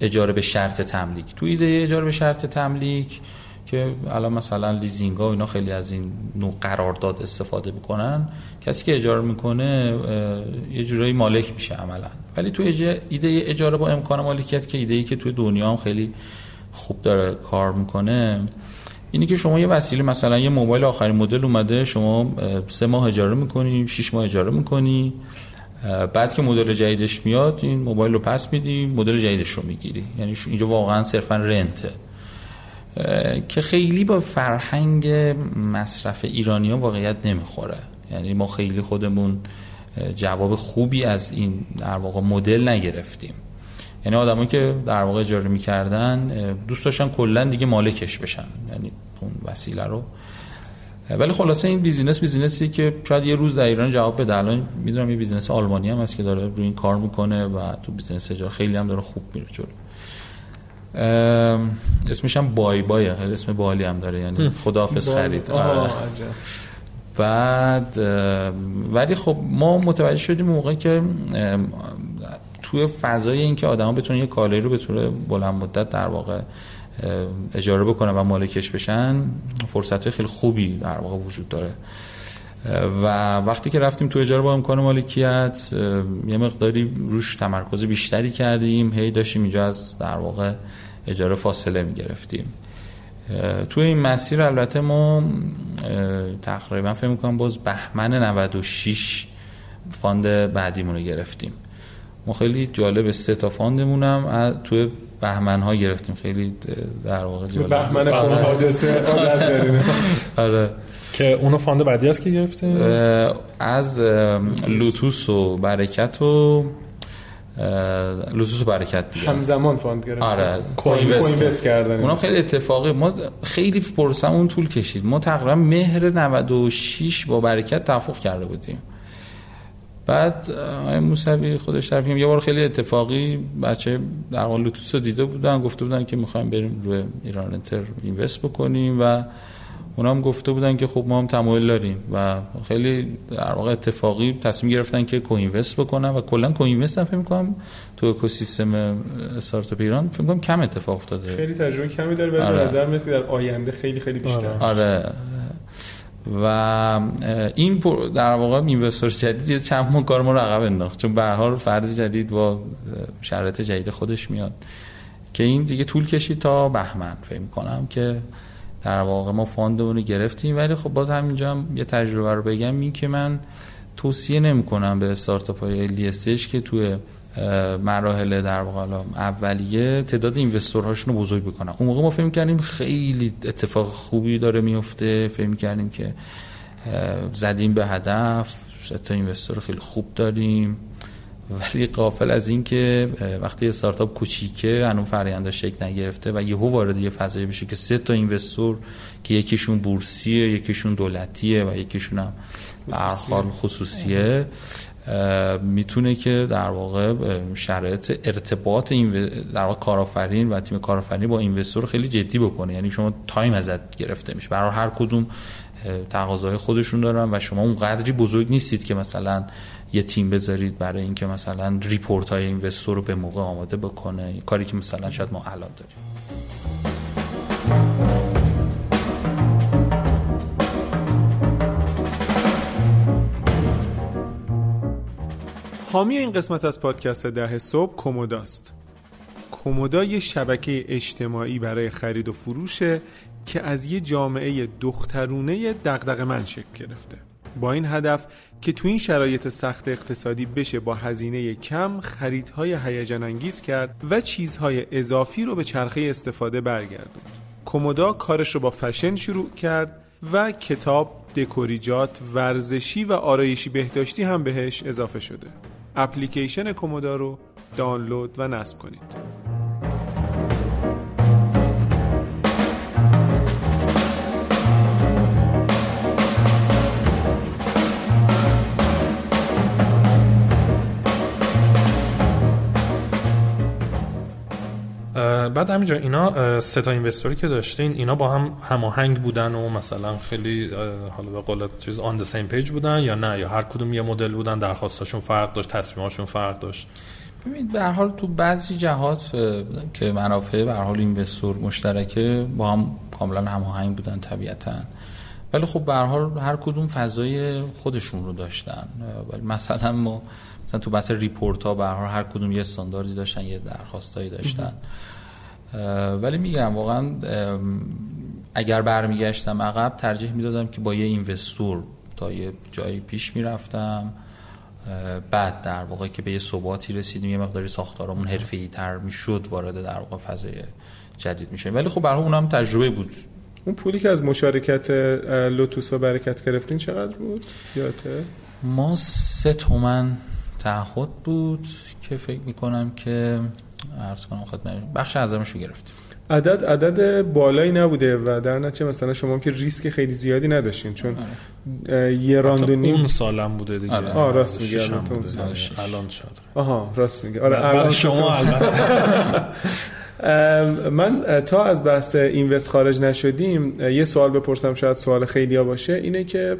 اجاره به شرط تملیک. تو ایده اجاره به شرط تملیک که الان مثلا لیزینگ ها اینا خیلی از این نوع قرارداد استفاده می‌کنن کسی که اجاره می‌کنه یه جورایی مالک میشه عملا. ولی تو ایده اجاره با امکان مالکیت که ایده ای که توی دنیا هم خیلی خوب داره کار می‌کنه اینی که شما یه وسیله مثلا یه موبایل آخرین مدل اومده شما سه ماه اجاره می‌کنی شش ماه اجاره می‌کنی بعد که مدل جدیدش میاد این موبایل رو پس میدی مدل جدیدش رو می‌گیری. یعنی اینجا واقعا صرفا rent ه که خیلی با فرهنگ مصرف ایرانی ها واقعیت نمی‌خوره. یعنی ما خیلی خودمون جواب خوبی از این در واقع مدل نگرفتیم. یعنی آدمایی که در واقع اجاره می‌کردن دوست داشتن کلا دیگه مالکش بشن. یعنی اون وسیله رو. ولی خلاصه این business business ی که شاید یه روز در ایران جواب بده. الان می‌دونم یه business آلمانی هم هست که داره روی این کار می‌کنه و تو business اجاره خیلی هم داره خوب میره جلو. اسمش هم بای بای اسم بالی هم داره. یعنی خداحافظ خرید. آره. بعد ولی خب ما متوجه شدیم موقعی که توی فضای اینکه آدما بتونن یه کالایی رو به طور بلند مدت در واقع اجاره بکنن و مالکش بشن فرصت خیلی خوبی در واقع وجود داره. و وقتی که رفتیم تو اجاره با امکان مالکیت یه مقداری روش تمرکز بیشتری کردیم هی داشتیم اینجا از در واقع اجاره فاصله می گرفتیم توی این مسیر البته ما تقریبا فکر می‌کنم باز بهمن 96 fund بعدیمون رو گرفتیم. ما خیلی جالب سه تا fund مونم توی بهمن ها گرفتیم. خیلی در واقع جالب بهمن حادثه آره. که اونو fund بعدی است که گرفتیم؟ از لوتوس و برکت و و برکت دیگه. همزمان fund گرفتیم آره co-invest کردن اونم خیلی اتفاقی ما خیلی پرسم اون طول کشید. ما تقریبا مهر 96 با برکت توافق کرده بودیم. بعد آقای موسوی خودش طرف یه بار خیلی اتفاقی بچه در واقع لوتوس رو دیده بودن گفته بودن که می‌خوایم بریم روی ایران رنتر invest بکنیم و اونا هم گفته بودن که خب ما هم تمایل داریم و خیلی در واقع اتفاقی تصمیم گرفتن که کوینوست بکنن و کلا کوینوست هم فکر می‌کنم تو اکوسیستم استارتاپ ایران فکر می‌کنم کم اتفاق افتاده. خیلی تجربه کمی داره ولی آره. نظر میاد که در آینده خیلی خیلی بیشتر. آره. و این در واقع اینوستور جدید چند ماه کار ما رو عقب انداخت. چون به حال فرد جدید با شرایط جدید خودش میاد. که این دیگه طول کشید تا بهمن فکر کنم که در واقع ما فاندمون رو گرفتیم ولی خب باز همینجا هم یه تجربه رو بگم این که من توصیه نمی‌کنم به استارتاپ های که توی مراحل در واقع اولیه تعداد اینوستورهاشون رو بزرگ بکنن. اون موقع ما فهم کردیم خیلی اتفاق خوبی داره میفته فهم کردیم که زدیم به هدف تا اینوستور خیلی خوب داریم. ولی قافل از این که وقتی استارتاپ کوچیکه هنوز فرآیند شکل نگرفته و یهو وارد یه فضایی بشه که سه تا اینوستور که یکیشون بورسیه یکیشون دولتیه و یکیشون هم خصوصیه. می‌تونه که در واقع شرایط ارتباط این در واقع کارآفرین و تیم کارآفرینی با investor خیلی جدی بکنه. یعنی شما time ازت گرفته میشه. برای هر کدوم تقاضای خودشون دارن و شما اون قدری بزرگ نیستید که مثلا یه تیم بذارید برای اینکه مثلا report های investor رو به موقع آماده بکنه. کاری که مثلا شاید ما الان داریم. حامی این قسمت از پادکست ده صبح کوموداست کومودا یه شبکه اجتماعی برای خرید و فروشه که از یه جامعه دخترونه دقدق من شکل گرفته. با این هدف که تو این شرایط سخت اقتصادی بشه با هزینه کم خریدهای هیجان انگیز کرد و چیزهای اضافی رو به چرخه استفاده برگردوند. کومودا کارش رو با فشن شروع کرد و کتاب، دکوریجات، ورزشی و آرایشی بهداشتی هم بهش اضافه شده. اپلیکیشن کومودا رو دانلود و نصب کنید. بعد همینجا اینا سه تا اینوستوری که داشتین اینا با هم هماهنگ بودن و مثلا خیلی حالا به قول چیز on the same page بودن یا نه یا هر کدوم یه مدل بودن درخواستاشون فرق داشت تصمیماشون فرق داشت. ببینید به هر حال تو بعضی جهات که منافع به هر حال investor مشترکه با هم کاملا هماهنگ بودن طبیعتا. ولی خب به هر حال هر کدوم فضای خودشون رو داشتن. ولی مثلا ما مثلا تو بحث report ها به هر هر کدوم یه استانداردی داشتن یه درخواستایی داشتن. ولی میگم واقعا اگر برمیگشتم عقب ترجیح می‌دادم که با یه اینوستور تا یه جایی پیش می‌رفتم. بعد در واقع که به یه ثباتی رسیدیم یه مقداری ساختارمون حرفه‌ای تر می‌شد وارد در واقع فضای جدید میشه ولی خب برای اونم تجربه بود. اون پولی که از مشارکت لوتوس و برکت گرفتین چقدر بود؟ یاته ما سه تومن تعهد بود که فکر می‌کنم که عرض کنم خدمت بخش اعظمش رو گرفتیم. عدد عدد بالایی نبوده و در نتیجه مثلا شما که ریسک خیلی زیادی نداشتین چون آره. یه راندونی اون سالم بوده دیگه. آره. آه راست میگه الان شد آها راست میگه آره الان شما البته. من تا از بحث اینوست خارج نشدیم یه سوال بپرسم شاید سوال خیلی ها باشه. اینه که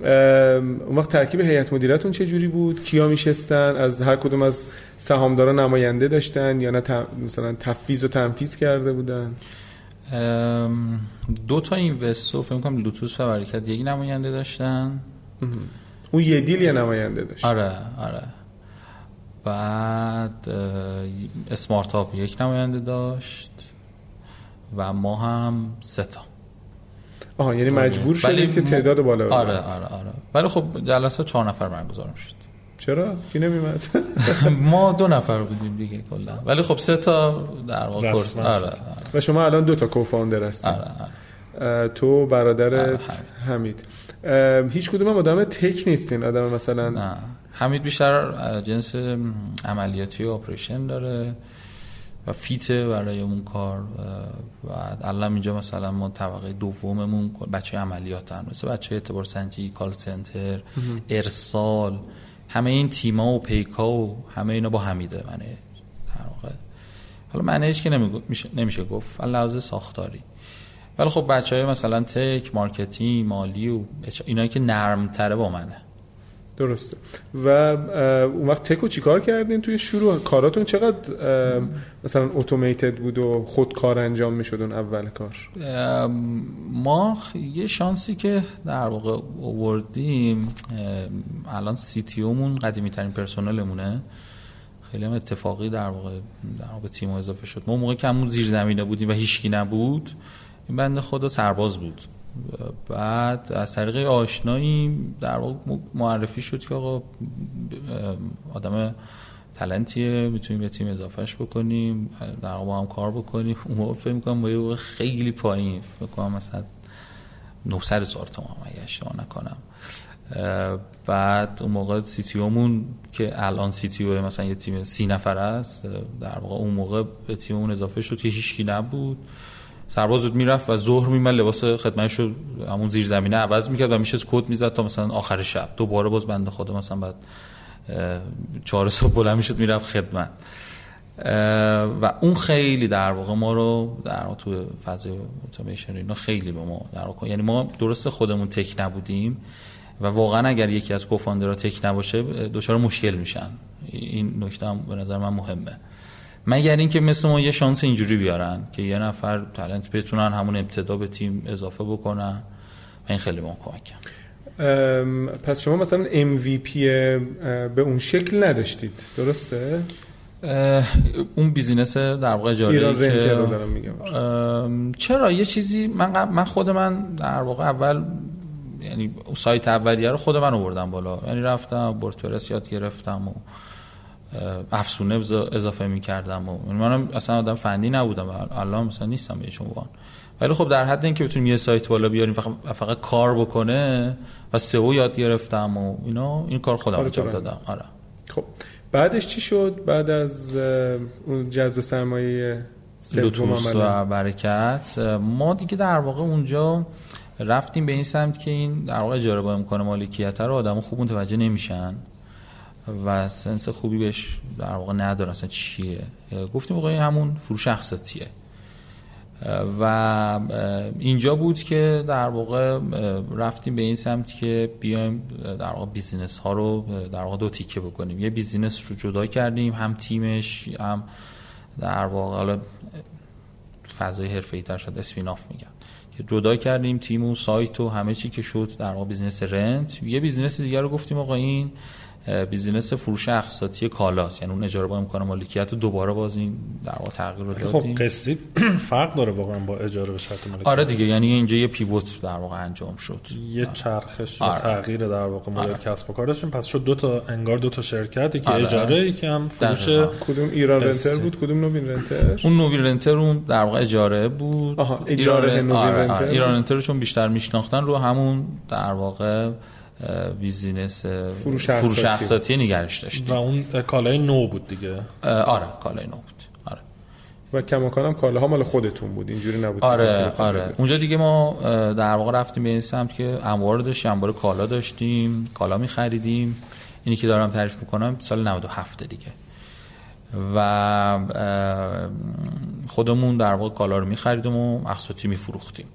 اون وقت ترکیب هیئت مدیرتون چه جوری بود؟ کیا میشستن؟ از هر کدوم از سهامدارا نماینده داشتن یا نه مثلا تفویض و تنفیذ کرده بودن؟ دو تا اینوستو فکر کنم لوتوس و برکت یک نماینده داشتن. اون یه دیل یه نماینده داشت. آره آره. بعد اسمارت اپ یک نماینده داشت و ما هم سه تا. آها یعنی مجبور شدید که تعداد بالا آره آره آره. ولی خب جلسه چهار نفر برگزار شد چرا؟ کی نمیمد ما دو نفر بودیم دیگه کلا. ولی خب سه تا در واقع آره. تا. و شما الان دو تا کوفاندر هستید آره. آره. تو برادرت آره، حمید. هیچ کدوم هم آدم تک نیستین آدم مثلا نه. حمید بیشتر جنس عملیاتی و اپریشن داره. و فیته برای اون کار و الان اینجا مثلا ما طبقه دوممون بچه عملیات هم مثل بچه اعتبار سنجی call center ارسال. همه این تیما و پیک‌ها و همه اینا با حمیده منه در واقع. حالا معنیش که نمیگو- میشه- نمیشه گفت. لحاظ ساختاری. ولی خب بچه های مثلا tech marketing مالی و اینایی که نرم تره با منه. درسته. و اون وقت tech و چیکار کردین توی شروع؟ کاراتون چقدر مثلا اتومیتد بود و خود کار انجام می‌شد اون اول کار؟ ما یه شانسی که در واقع آوردیم الان سی تی اومون قدیمی ترین پرسنلمونه. خیلی هم اتفاقی در واقع در واقع تیم اضافه شد. ما موقع که همون زیر زمینه بودیم و هیچکی نبود این بنده خدا سرباز بود. بعد از طریق آشنایی در واقع معرفی شد که آقا آدم تلنتیه می‌تونیم به تیم اضافهش بکنیم در واقع با هم کار بکنیم. اون موقع فکر می‌کنم با یه خیلی پایین فکر کنم مثلا 900 هزار تومان اگه اشتباه نکنم. بعد اون موقع سی تی اومون که الان سی تی او مثلا یه تیم سی نفر است در واقع اون موقع به تیممون اضافه شد که نبود. سرباز می‌رفت و ظهر میمد لباس خدمتش رو همون زیر زمینه عوض می‌کرد و میشه کد می‌زد تا مثلا آخر شب. دوباره باز بنده خدا مثلا بعد چهار صبح بلند می‌شد می‌رفت خدمت. و اون خیلی در واقع ما رو در واقع تو فضای اتوماسیون اینا خیلی به ما در واقع یعنی ما درست خودمون تک نبودیم و واقعا اگر یکی از کوفاندرها تک نباشه دچار مشکل میشن. این نکته به نظر من مهمه. مگر اینکه مثل ما یه شانس اینجوری بیارن که یه نفر تالنت بتونن همون ابتدا به تیم اضافه بکنن؟ و این خیلی ما کمک کرد پس شما مثلا MVP به اون شکل نداشتید. درسته؟ اون بیزینس در واقع اجاره ایران که دارم چرا؟ یه چیزی من من خود من در واقع اول یعنی سایت اولیه رو خود من آوردم بالا. یعنی رفتم وردپرس یاد گرفتم و افسونه اضافه می‌کردم و منم اصلا آدم فنی نبودم. الان مثلا نیستم بهش عنوان ولی خب در حد اینکه بتونیم یه سایت بالا بیاریم فقط, فقط کار بکنه و سئو یاد گرفتم و اینا این کار خودم انجام دادم. آره. خب بعدش چی شد؟ بعد از اون جذب سرمایه لوتوس؟ و برکت ما دیگه در واقع اونجا رفتیم به این سمت که این در واقع اجاره با امکان مالکیت رو آدم خوب متوجه نمیشن. و سنس خوبی بهش در واقع ندارن اصلا چیه؟ گفتیم واقعا همون فروش اقساطیه و اینجا بود که در واقع رفتیم به این سمت که بیایم در واقع business ها رو در واقع دو تیکه بکنیم. یه business رو جدا کردیم هم تیمش هم در واقع حالا فضای حرفه‌ای تر شد spin-off میگن که جدا کردیم تیم و سایت و همه چی که شد در واقع business rent. یه business دیگر رو گفتیم آقا این business فروش اقساطی کالاست یعنی اون اجاره با امکان مالکیت رو دوباره باز این در واقع تغییر رو دادیم خب قسطی فرق داره واقعا با اجاره به شرط مالکیت آره دیگه یعنی اینجا یه pivot در واقع انجام شد یه چرخش آره. تغییر در واقع مدل آره. کسب و کار داشتیم پس شد دو تا انگار دو تا شرکتی که آره. اجاره که هم فروش. کدوم ایران. رنتر بود کدوم نوین رنتر اون نوین رنتر اون در واقع اجاره بود آها، اجاره ایران- نوین آره، رنتر. آره. ایران رنتر چون بیشتر میشناختن رو همون در واقع business فروش فروش اقساطی. نگرش و داشتیم اون کالای نو بود دیگه. آره کالای نو بود. آره. و کماکان هم کالاها مال خودتون بود اینجوری نبود آره آره. بده. اونجا دیگه ما در واقع رفتیم به این سمت که انوار داشتیم انبار کالا داشتیم کالا می خریدیم اینی که دارم تعریف می‌کنم سال 97 دیگه. و خودمون در واقع کالا رو می خریدیم و اقساطی می فروختیم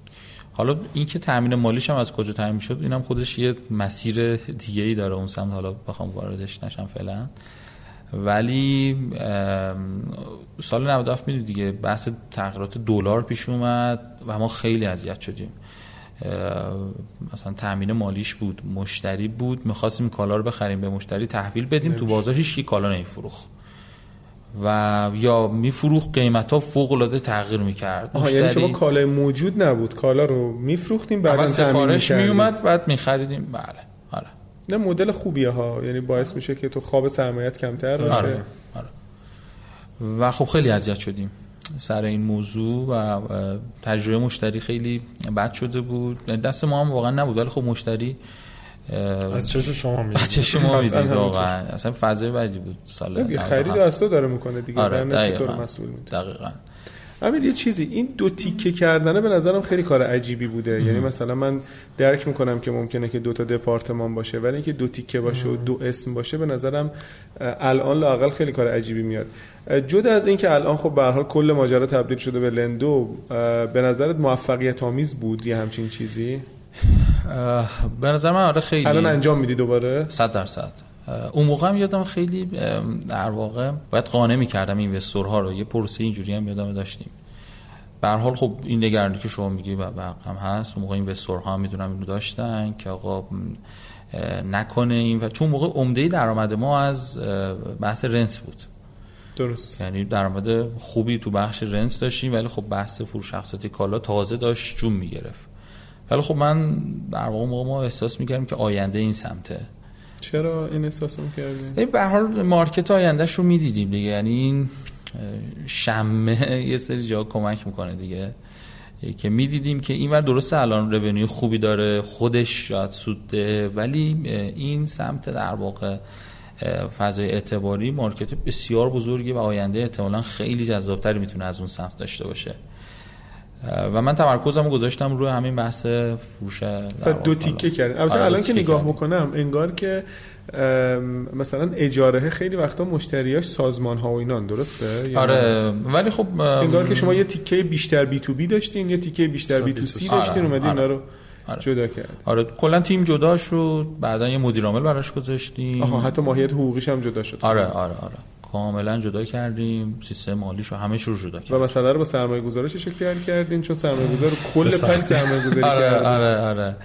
حالا این که تامین مالیش هم از کجا تامین شد اینم خودش یه مسیر دیگه ای داره اون سمت حالا بخوام واردش نشم فعلا. ولی سال 97 می‌دونی دیگه بحث تغییرات دلار پیش اومد و ما خیلی اذیت شدیم. مثلا تامین مالیش بود مشتری بود می‌خواستیم کالا رو بخریم به مشتری تحویل بدیم تو بازار هیچ کی کالا نمیفروخت. و یا میفروخت قیمت ها فوق العاده تغییر می‌کرد. آها یعنی شما کالای موجود نبود. کالا رو میفروختیم بعد سفارش میومد بعد میخریدیم. بله آره. نه مدل خوبیه ها. یعنی باعث میشه که تو خواب سرمایت کمتر باشه. آره. آره. و خب خیلی اذیت شدیم سر این موضوع و تجربه مشتری خیلی بد شده بود. دست ما هم واقعا نبود ولی خب مشتری از چش شما می‌دید از چش ما می‌دید واقعا. اصلا فضای بدی بود سال خرید از تو داره می‌کنه دیگه. آره دقیقاً. مسئول دقیقاً. امیر یه چیزی این دو تیکه کردنه به نظرم خیلی کار عجیبی بوده. یعنی مثلا من درک می‌کنم که ممکنه که دو تا دپارتمان باشه ولی اینکه دو تیکه باشه و دو اسم باشه به نظرم الان لاقل خیلی کار عجیبی میاد. جدا از اینکه الان خب به حال کل ماجرا تبدیل شده به لندو به نظرت موفقیت آمیز بود یه همچین چیزی؟ به نظر من آره خیلی الان انجام میدی دوباره؟ 100 درصد. اون موقع هم یادم خیلی در واقع باید قانع می‌کردم اینوستورها رو. یه پروسه اینجوری هم یادم داشتیم. به هر حال خب این نگرانی که شما میگی و هم هست اون موقع اینوستورها هم می‌دونم اینو داشتن که آقا نکنه این و چون موقع عمده درآمد ما از بحث رنت بود. درست. یعنی درآمد خوبی تو بخش رنت داشتیم ولی خب بحث فروش شخصیتی کالا تازه داشت جون می‌گرفت. ولی خب من در واقع ما احساس می‌کردم که آینده این سمته. چرا این احساس می‌کردیم؟ به حال مارکت آیندهش رو می‌دیدیم دیگه. یعنی این شمه یه سری جا کمک می‌کنه دیگه. که می‌دیدیم که این ور درسته الان رونیو خوبی داره خودش شاید سوده ولی این سمت در واقع فضای اعتباری مارکت بسیار بزرگی و آینده احتمالا خیلی جذابتری می‌تونه از اون سمت داشته باشه. و من تمرکزمو گذاشتم روی همین بحث فروش دو تیکه کردن البته آره، الان که نگاه می‌کنم انگار که مثلا اجاره خیلی وقتا مشتریاش سازمان ها و اینان درسته؟ آره ولی خب انگار که شما یه تیکه بیشتر بی تو بی داشتین یه تیکه بیشتر بی تو سی داشتین آره. اومدین آره. رو آره. جدا کرد آره کلا تیم جدا شد بعدا یه مدیر عامل براش گذاشتیم. آها حتی ماهیت حقوقیش هم جدا شد. آره آره آره. کاملا جدا کردیم سیستم مالیش رو همه رو جدا کردیم. و مثلا رو با سرمایه گذارش شکل کردین؟ چون سرمایه گذار کل پنج سرمایه گذاری آره آره آره.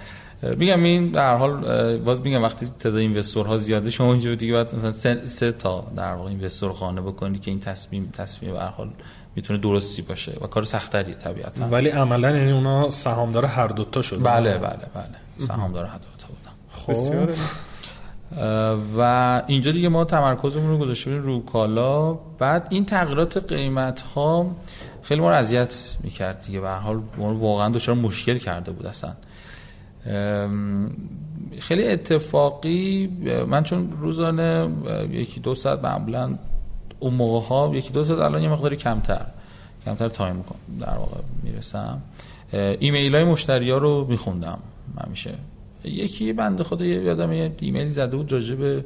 میگم این در حال باز میگم وقتی تعداد ها زیاده شما اینجا دیگه باید مثلا سه, سه تا در واقع اینوستور خانه بکنی که این تصمیم تصمیم به حال می‌تونه درستی باشه و کار سختریه طبیعتا. ولی عملا یعنی اونا سهامدار هر دو تا شدن بله بله بله. سهامدار هر دو تا بودن. خب. و اینجا دیگه ما تمرکزمون رو گذاشته رو کالا. بعد این تغییرات قیمت ها خیلی ما رو اذیت می‌کرد دیگه. به حال ما واقعا دچار مشکل کرده بود اصلا. خیلی اتفاقی من چون روزانه یکی دو ساعت معمولا اون موقع ها یکی دو ساعت الان یه مقداری کمتر کمتر تایم در واقع می‌رسم. ایمیل های مشتری ها رو میخوندم همیشه. یکی بنده خدا یادم یه ایمیلی زده بود راجع به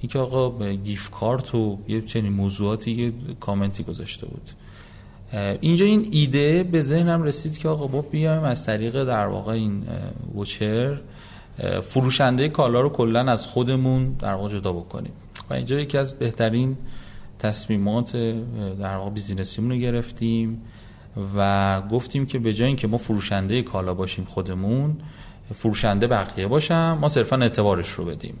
اینکه آقا gift card و یه چنین موضوعاتی یه کامنتی گذاشته بود. اینجا این ایده به ذهنم رسید که آقا با بیایم از طریق در واقع این وچر فروشنده کالا رو کلا از خودمون در واقع جدا بکنیم. و اینجا یکی از بهترین تصمیمات در واقع بیزینسیمون رو گرفتیم و گفتیم که به جای اینکه ما فروشنده کالا باشیم خودمون فروشنده بقیه باشم ما صرفا اعتبارش رو بدیم.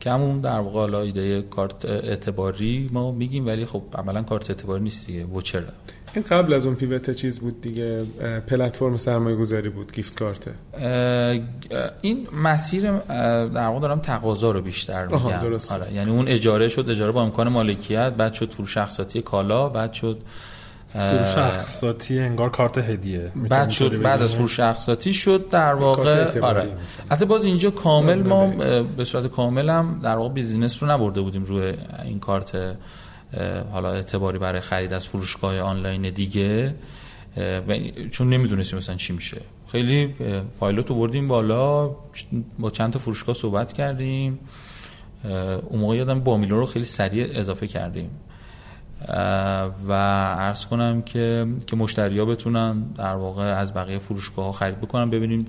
که همون در واقع حالا ایده کارت اعتباری ما میگیم ولی خب عملا کارت اعتباری نیست دیگه. وچره این قبل از اون پیوت چیز بود دیگه پلتفرم سرمایه گذاری بود گیفت کارته این مسیر در واقع دارم تقاضا رو بیشتر میگم. آره یعنی اون اجاره شد اجاره با امکان مالکیت بعد شد فروش اقساطی کالا بعد شد فروش اقساطی انگار کارت هدیه. بعد شد بعد از فروش اقساطی شد در واقع آره. حتی باز اینجا کامل ما به صورت کامل هم در واقع بیزینس رو نبرده بودیم روی این کارت حالا اعتباری برای خرید از فروشگاه آنلاین دیگه. و چون نمی‌دونستیم مثلا چی میشه. خیلی پایلوت رو بردیم بالا با چند تا فروشگاه صحبت کردیم. اون موقع یادم با میلیون رو خیلی سریع اضافه کردیم. و عرض کنم که که مشتری ها بتونن در واقع از بقیه فروشگاه ها خرید بکنن ببینیم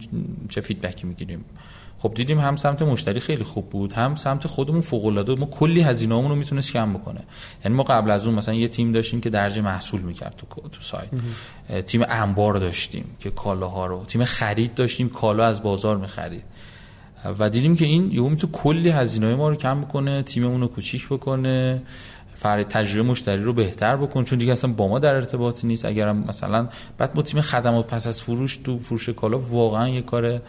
چه فیدبکی می‌گیریم. خب دیدیم هم سمت مشتری خیلی خوب بود هم سمت خودمون فوق العاده ما کلی هزینه‌مون رو می‌تونست کم بکنه. یعنی ما قبل از اون مثلا یه تیم داشتیم که درجه محصول می‌کرد تو تو سایت. تیم انبار داشتیم که کالاها رو. تیم خرید داشتیم کالا از بازار می‌خرید. و دیدیم که این یهو می‌تونه کلی هزینه ما رو کم بکنه تیممون رو کوچیک بکنه. فر تجربه مشتری رو بهتر بکن چون دیگه اصلا با ما در ارتباطی نیست. اگرم مثلا بعد با تیم خدمات پس از فروش تو فروش کالا واقعا یه کار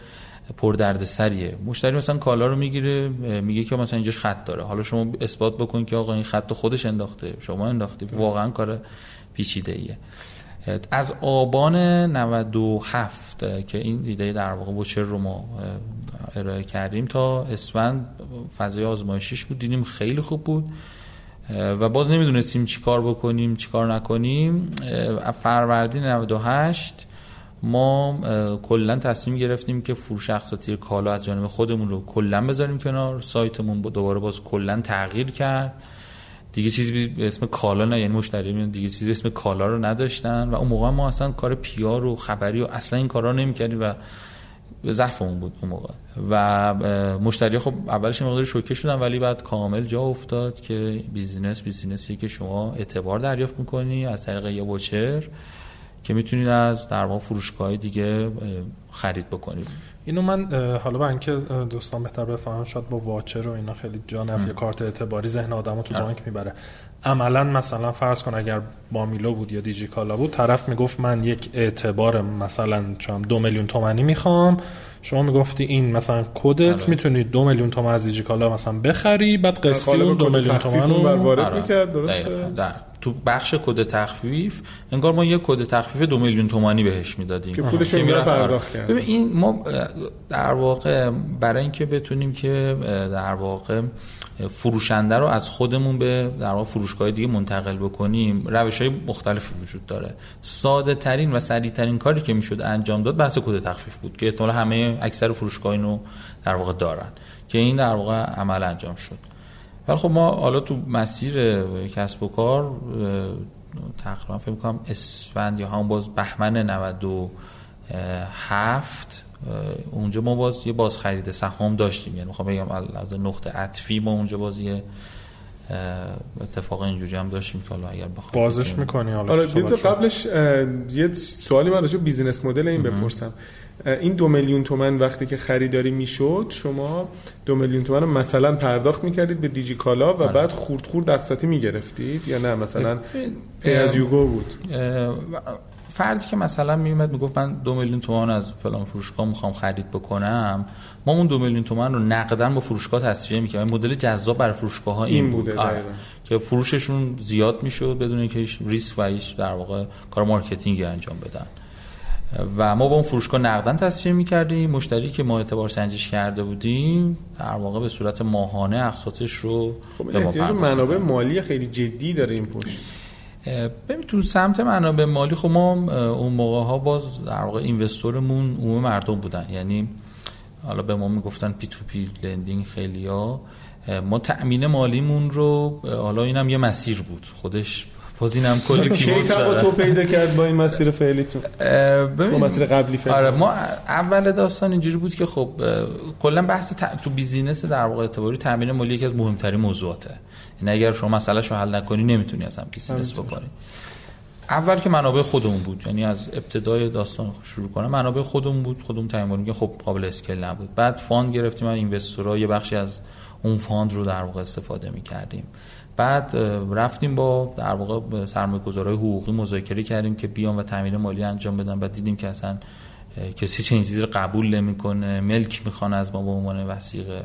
پر سریه مشتری مثلا کالا رو می‌گیره میگه که مثلا اینجاش خط داره. حالا شما اثبات بکن که آقا این خط خودش انداخته شما انداختی. واقعا کار پیچیده ایه از آبان 97 که این ایده در واقع بوچر رو ما ارائه کردیم تا اسفند فضای آزمایشیش بود. دیدیم خیلی خوب بود. و باز نمی‌دونستیم چی کار بکنیم چی کار نکنیم. فروردین 98 ما کلا تصمیم گرفتیم که فروش اقساطی کالا از جانب خودمون رو کلا بذاریم کنار. سایتمون دوباره باز کلا تغییر کرد. دیگه چیزی به اسم کالا نه یعنی مشتری دیگه چیزی به اسم کالا رو نداشتن. و اون موقع ما اصلا کار پی‌آر و خبری و اصلا این کارا نمی‌کردیم و ضعفمون بود اون موقع. و مشتری خب اولش مقدار شوکه شدن ولی بعد کامل جا افتاد که business business ی که شما اعتبار دریافت می‌کنی از طریق یه voucher که می‌تونید از در واقع فروشگاه دیگه خرید بکنید. اینو من حالا با اینکه دوستان بهتر بفهمن شاید با واچر و اینا خیلی جا نفی کارت اعتباری ذهن آدمو تو. بانک می‌بره. عملا مثلا فرض کن اگر با میلو بود یا دیجی کالا بود طرف می‌گفت من یک اعتبار مثلا چم دو میلیون تومنی می‌خوام. شما می‌گفتی این مثلا کدت؟ آره. می‌تونی دو میلیون تومن از دیجی کالا مثلا بخری بعد قسطی اون دو میلیون تومن رو وارد آره. می‌کرد درسته؟ تو بخش کد تخفیف انگار ما یه کد تخفیف دو میلیون تومانی بهش می‌دادیم. که پولش رو پرداخت کرد. این ما در واقع برای اینکه بتونیم که در واقع فروشنده رو از خودمون به در واقع فروشگاه دیگه منتقل بکنیم روش های مختلفی وجود داره. ساده ترین و سریع ترین کاری که می‌شد انجام داد بحث کد تخفیف بود که احتمال همه اکثر فروشگاه اینو در واقع دارن که این در واقع عمل انجام شد. ولی خب ما حالا تو مسیر کسب و کار تقریبا فکر می‌کنم اسفند یا هم باز بهمن 97 اونجا ما باز یه باز خرید سهام داشتیم. یعنی می‌خوام بگم از نقطه عطفی ما اونجا باز یه اتفاق اینجوری هم داشتیم که حالا اگر بخوام بازش می‌کنی حالا آره قبلش یه سوالی من راجع بیزینس مدل این بپرسم. این دو میلیون تومن وقتی که خریداری می‌شد شما دو میلیون تومن رو مثلا پرداخت می‌کردید به دیجی کالا و آره. بعد خورد خورد اقساطی می‌گرفتید یا نه؟ مثلا pay as you go بود. فردی که مثلا میومد می‌گفت من دو میلیون تومان از فلان فروشگاه می‌خوام خرید بکنم ما اون دو میلیون تومان رو نقداً با فروشگاه تسویه می‌کنیم مدل جذاب برای فروشگاه ها این, بود. آره. که فروششون زیاد می‌شد بدون اینکه هیچ ریسک و هیچ در واقع کار marketing ی انجام بدن. و ما با اون فروشگاه نقداً تسویه می‌کردیم. مشتری که ما اعتبار سنجیش کرده بودیم در واقع به صورت ماهانه اقساطش رو خب احتیاج منابع مالی خیلی جدی داره این پشت. ببین تو سمت منابع مالی خب ما اون موقع ها باز در واقع investor مون عموم مردم بودن. یعنی حالا به ما می‌گفتن P2P lending خیلی ها ما تأمین مالیمون رو حالا اینم یه مسیر بود. خودش باز هم کلی pivot داره تو پیدا کرد با این مسیر فعلی تو. با مسیر قبلی فعلی. آره ما اول داستان اینجوری بود که خب کلا بحث تو business در واقع اعتباری تامین مالی یکی از مهمترین موضوعاته. این یعنی اگر شما مسئله شو حل نکنی نمی‌تونی اصلا business بکنی اول که منابع خودمون بود یعنی از ابتدای داستان شروع کنم منابع خودمون بود خودمون تعیین که خب قابل scale نبود. بعد fund گرفتیم از investor ها یه بخشی از اون فاند رو در واقع استفاده می‌کردیم. بعد رفتیم با در واقع سرمایه گذارهای حقوقی مذاکره کردیم که بیان و تامین مالی انجام بدن و دیدیم که اصلا کسی چه چیزی رو قبول نمی‌کنه ملک می‌خوان از ما به عنوان وسیقه.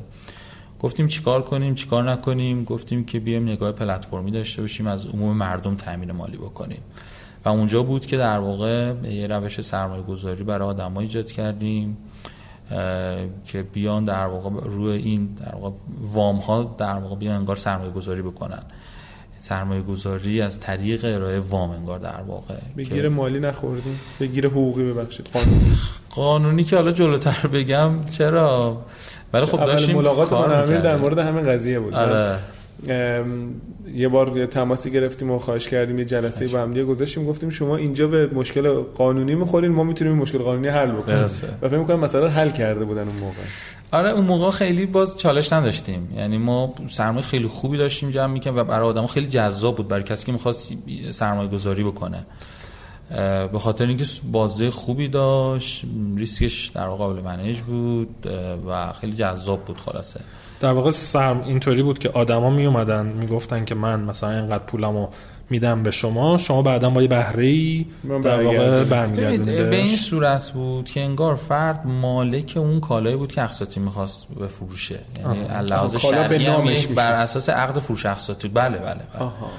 گفتیم چیکار کنیم چیکار نکنیم؟ گفتیم که بیایم نگاه پلتفرمی داشته باشیم از عموم مردم تامین مالی بکنیم. و اونجا بود که در واقع یه روش سرمایه گذاری برای آدم ایجاد کردیم. که بیان در واقع روی این در واقع وام ها در واقع بیان انگار سرمایه گذاری بکنن. سرمایه گذاری از طریق ارائه وام انگار در واقع بگیر مالی نخوردیم. بگیر حقوقی ببخشید. قانونی. قانونی که حالا جلوتر بگم چرا؟ ولی خب داشتیم ملاقات من در مورد همین قضیه بود. آره. یه بار یه تماسی گرفتیم و خواهش کردیم یه جلسه با هم دیگه گذاشتیم. گفتیم شما اینجا به مشکل قانونی می‌خورین ما می‌تونیم مشکل قانونی حل بکنیم. و فکر می‌کنم مثلا حل کرده بودن اون موقع. آره اون موقع خیلی باز چالش نداشتیم. یعنی ما سرمایه خیلی خوبی داشتیم جمع می‌کنیم و برای آدم خیلی جذاب بود برای کسی که می‌خواست سرمایه گذاری بکنه به خاطر اینکه بازه خوبی داشت ریسکش در قابل منیج بود و خیلی جذاب بود خلاصه. در واقع سرم اینطوری بود که آدما می اومدن می‌گفتن که من مثلا اینقدر پولمو میدم به شما شما بعدا با یه بهره ای در واقع برمیگردونید به این صورت بود که انگار فرد مالک اون کالایی بود که اقساطی می‌خواست بفروشه یعنی لحاظ شرعی هم بر اساس عقد فروش اقساطی بله بله, بله. آها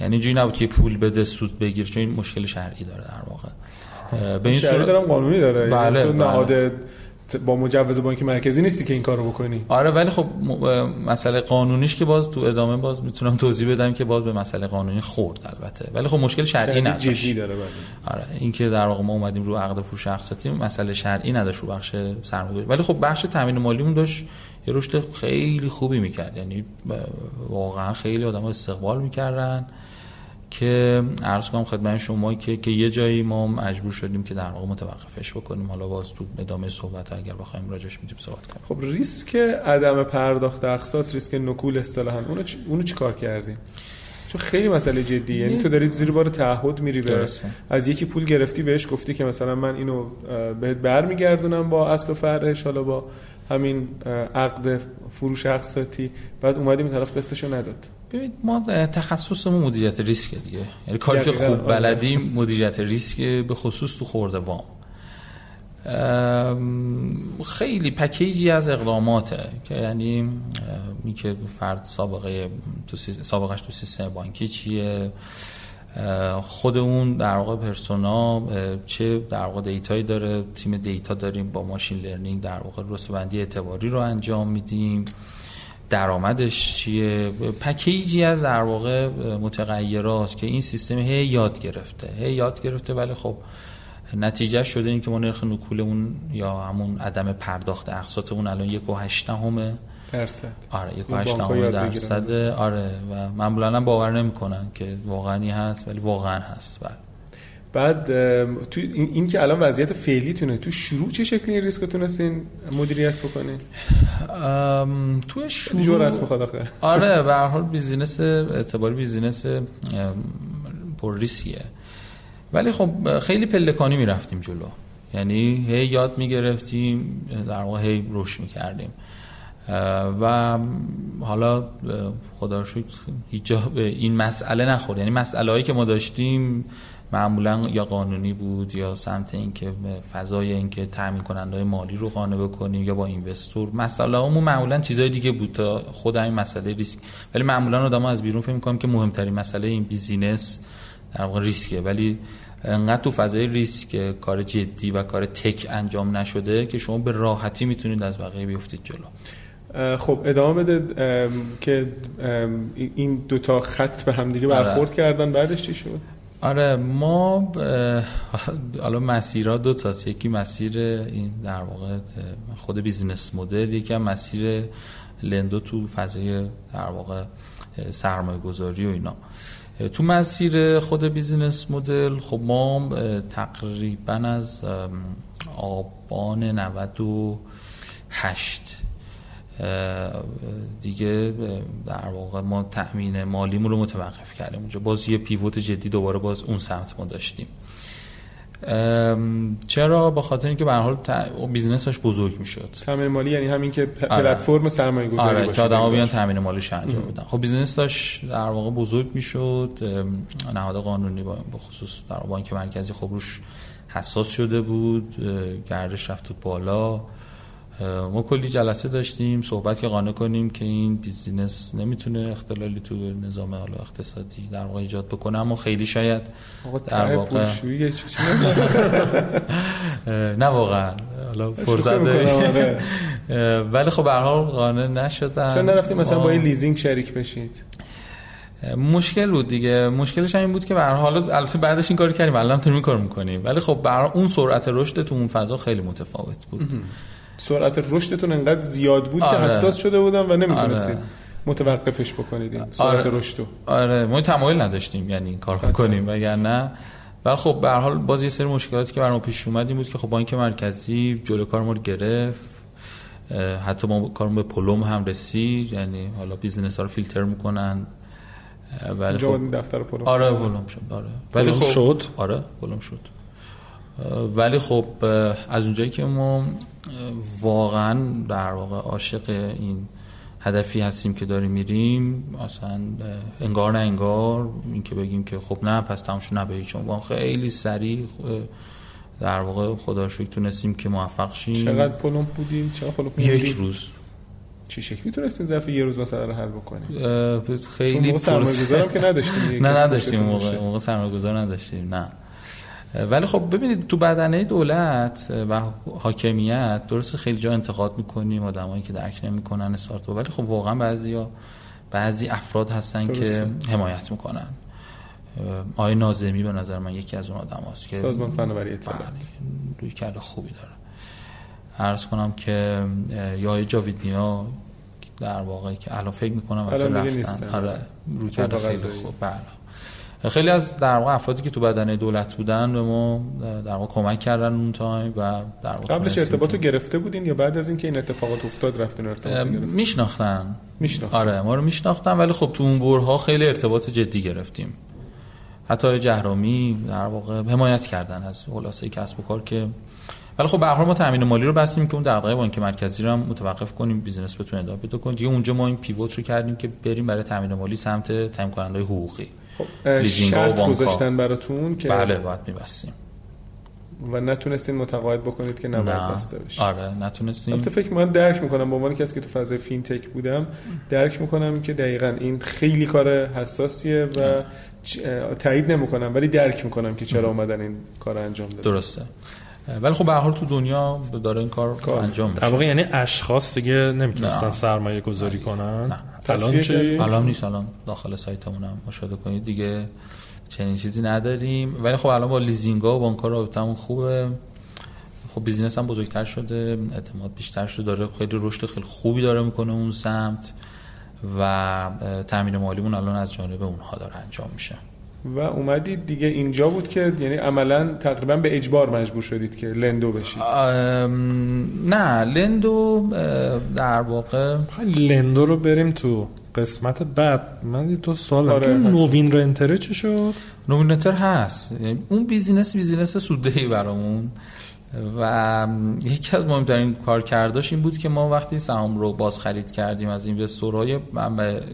یعنی جوری نبود که پول بده سود بگیر چون این مشکل شرعی داره در واقع. به این صورت دارم قانونی داره. بله, یعنی بله. نهاد با مجوز بانک مرکزی نیستی که این کارو بکنی. آره ولی خب مسئله قانونیش که باز تو ادامه باز می‌تونم توضیح بدم که باز به مسئله قانونی خورد البته. ولی خب مشکل شرعی نداشت. جدی داره بله. آره این که در واقع ما اومدیم رو عقد فروش اقساطی مسئله شرعی نداشت رو بخش سرمایه‌گذاری. ولی خب بخش تامین مالیمون داشت یه رشد خیلی خوبی می‌کرد. یعنی واقعا خیلی آدم استقبال می‌کردن. که عرض کنم خدمت شما که که یه جایی ما مجبور شدیم که در واقع متوقفش بکنیم. حالا باز تو ادامه صحبت اگر بخوایم راجعش می‌تونیم صحبت کنیم. خب ریسک عدم پرداخت اقساط ریسک نکول اصطلاحا. اونو چ... اونو چیکار کردیم؟ چون خیلی مسئله جدی یعنی تو داری زیر بار تعهد میری به از یکی پول گرفتی بهش گفتی که مثلا من اینو بهت برمیگردونم با اصل و فرعش حالا با همین عقد فروش اقساطی. بعد اومدیم طرف قسطشو نداد. ببینید ما تخصصمون مدیریت ریسک دیگه. یعنی کاری که خوب بلدیم مدیریت ریسک به خصوص تو خورده وام. خیلی پکیجی از اقداماته که یعنی این که فرد سابقه تو سابقش تو سیستم بانکی چیه؟ خود اون در واقع persona چه در واقع data یی داره؟ تیم data داریم با machine learning در واقع رتبه‌بندی اعتباری رو انجام میدیم. درآمدش چیه؟ package ی از در واقع متغیرات که این سیستم هی یاد گرفته. هی یاد گرفته ولی خب نتیجه شده این که ما نرخ نکولمون یا همون عدم پرداخت اقساطمون الان یک و هشت دهم درصد. آره یک و هشت دهم درصد. آره و معمولا باور نمی‌کنن که واقعی هست ولی واقعا هست. بله. بعد تو این, که الان وضعیت فعلی تونه تو شروع چه شکلی این ریسک تونستین مدیریت بکنین تو شروع جرأت می‌خواد آخه. آره به هر حال business اعتباری business پر ریسکیه. ولی خب خیلی پلکانی می‌رفتیم جلو. یعنی هی یاد می‌گرفتیم در واقع هی رشد می‌کردیم. و حالا خدا شکر هیچ جا به این مسئله نخورد. یعنی مسئله هایی که ما داشتیم معمولا یا قانونی بود یا سمت اینکه فضای اینکه تامین کننده های مالی رو قانع بکنیم یا با اینوستور. مسئله همون معمولا چیزای دیگه بود تا خود این مسئله ریسک. ولی معمولا آدم از بیرون فکر می‌کنم که مهمترین مسئله این بیزینس در واقع ریسکه. ولی انقدر تو فضای ریسک کار جدی و کار tech انجام نشده که شما به راحتی می‌تونید از بقیه بیفتید جلو. خب ادامه بده که این دوتا خط به همدیگه برخورد کردن بعدش چی شد؟ آره ما حالا مسیرها دو تاست. یکی مسیر این در واقع خود business model یکی مسیر لندو تو فضای در واقع سرمایه گذاری و اینا. تو مسیر خود business model خب ما تقریبا از آبان 98 دیگه در واقع ما تأمین مالیمون رو متوقف کردیم اونجا. باز یه pivot جدی دوباره باز اون سمت ما داشتیم. چرا؟ به خاطر اینکه به هر حال business ش بزرگ می‌شد. تامین مالی یعنی همین که پلتفرم سرمایه گذاری آره باشه. که آدما بیان تامین مالیش انجام بدن. خب business داشت در واقع بزرگ می‌شد. نهاد قانونی به خصوص در بانک مرکزی خب روش حساس شده بود. گردش رفت بالا. ما کلی جلسه داشتیم صحبت که قانع کنیم که این business نمی‌تونه اختلالی تو نظام حالا اقتصادی در واقع ایجاد بکنه اما خیلی شاید در واقع نه واقعا. حالا فرصت ولی خب به هر قانع نشدن. چون نرفتیم مثلا با این لیزینگ شریک بشید. مشکل بود دیگه. مشکلش هم این بود که به هر حال البته بعدش این کارو کردیم الان تو کار می‌کنیم. ولی خب به اون سرعت رشد تو اون فضا خیلی متفاوت بود. سرعت رشدتون انقدر زیاد بود آره. که حساس شده بودم و نمی‌تونستید آره. متوقفش بکنید این سرعت آره. رشد آره. ما تمایل نداشتیم یعنی این کار بکنیم وگرنه. ولی خب به هر حال باز یه سری مشکلاتی که برام پیش اومد این بود که خب بانک مرکزی جلو کار ما رو گرفت حتی ما کارمون به پلمپ هم رسید یعنی حالا business ها رو فیلتر می‌کنن. ولی خب. دفتر پلمپ. آره پلمپ شد. آره. ولی خب شد؟ آره پلمپ شد. ولی خب از اونجایی که ما واقعا در واقع عاشق این هدفی هستیم که داریم میریم اصلا انگار نه انگار. این که بگیم که خب نه پس تماشا نه به هیچ خیلی سریع در واقع خدا شکر تونستیم که موفق شیم. چقدر پلم بودیم؟ چقدر پلم یک روز. چه شکلی تونستین ظرف یه روز مثلا رو حل بکنیم خیلی سرمایه‌گذارم که نداشتیم نه نداشتیم موقع. موقع سرمایه‌گذار نداشتیم نه. ولی خب ببینید تو بدنه دولت و حاکمیت درست خیلی جا انتقاد می‌کنیم آدمایی که درک نمی‌کنن استارتاپ ولی خب واقعا بعضیا بعضی افراد هستن درسته. که حمایت می‌کنن. آقای نازمی به نظر من یکی از اون آدم هست که سازمان فناوری اطلاعات بله، روی کرده خوبی داره. عرض کنم که یا جاوید نیا در واقع که الان فکر می‌کنم الان رفتن. آره روی کرده خیلی خوب. بله. خیلی از در واقع افرادی که تو بدنه دولت بودن به ما در واقع کمک کردن اون تایم و در واقع قبلش ارتباطو گرفته بودین یا بعد از اینکه این اتفاقات افتاد رفتن ارتباط میشناختن. میشناختن. آره ما رو میشناختن ولی خب تو اون برها خیلی ارتباط جدی گرفتیم. حتی جهرامی در واقع حمایت کردن از خلاصه کسب و کار که ولی خب به هر ما تامین مالی رو بستیم که اون دغدغه بانک مرکزی رو هم متوقف کنیم بیزینس بتونه ادامه پیدا کنه دیگه اونجا ما این پیوت رو کردیم که بریم برای تامین مالی سمت تامین کننده حقوقی. خب. شرط گذاشتن براتون که بله باید میبستیم. و نتونستین متقاعد بکنید که نباید بسته بشه آره نتونستیم. البته فکر من درک می‌کنم. به عنوان کسی که تو فضای فینتک بودم درک می‌کنم که دقیقا این خیلی کار حساسیه و تایید نمی‌کنم ولی درک می‌کنم که چرا اومدن این کار انجام دادن. درسته. ولی خب به حال تو دنیا داره این کار, کار. انجام میشه در واقع یعنی اشخاص دیگه نمی‌تونستن سرمایه گذاری کنن؟ نه. الان چی؟ الان نیست الان داخل سایتمون هم مشاهده کنید دیگه چنین چیزی نداریم. ولی خب الان با لیزینگا و بانک‌ها رابطمون خوبه. خب business هم بزرگتر شده اعتماد بیشتر شده. داره خیلی رشد خیلی خوبی داره می‌کنه اون سمت و تامین مالیمون الان از جانب اونها داره انجام میشه. و اومدید دیگه اینجا بود که یعنی عملا تقریبا به اجبار مجبور شدید که لندو بشید. نه لندو در واقع لندو رو بریم تو قسمت بعد. من تو سوال آره نوین رنتره چه شد؟ نوین رنتر هست. یعنی اون business business سوددهی برامون. و یکی از مهمترین کارکرداش این بود که ما وقتی سهام رو باز خرید کردیم از investor های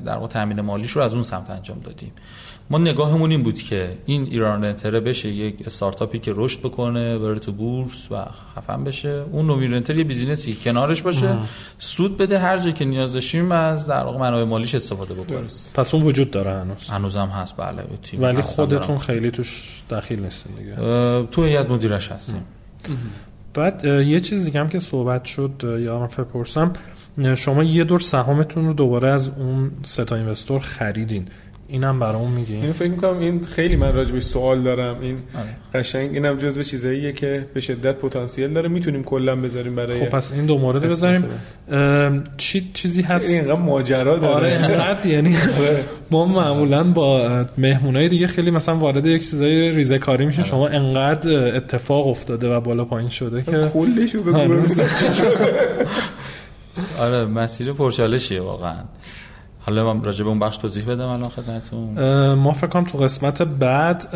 در واقع تامین مالیش رو از اون سمت انجام دادیم. ما نگاهمون این بود که این ایران رنتره بشه یک استارتاپی که رشد بکنه بره تو بورس و خفن بشه. اون نوین رنتر یه business ی که کنارش باشه. سود بده هر جایی که نیاز داشتیم از در واقع منابع مالیش استفاده بکنیم. پس اون وجود داره هنوز. هنوز هم هست. بله ولی خودتون خیلی توش دخیل نیستین دیگه. تو هیئت مدیرش هستیم. بعد یه چیز دیگه هم که صحبت شد یا پرسم شما یه دور سهامتون رو دوباره از اون ستا اینوستور خریدین. اینم برام میگی. اینو فکر می‌کنم این خیلی من راجبش سوال دارم. این آره. قشنگ اینم جزو چیزاییه که به شدت پتانسیل داره. می‌تونیم کلا بذاریم برای خب پس این دو مورد بذاریم. چی چیزی هست؟ اینقدر ماجرا داره. آره اینقدر یعنی آره. ما معمولا با مهمونای دیگه خیلی مثلا وارد یک چیزای ریزه کاری میشه آره. شما انقدر اتفاق افتاده و بالا پایین شده که کلشو بگو. آره مسیر پرچالشیه واقعا. حالا من راجع به اون بخش توضیح بدم الان خدمتتون. ما فکر کنم تو قسمت بعد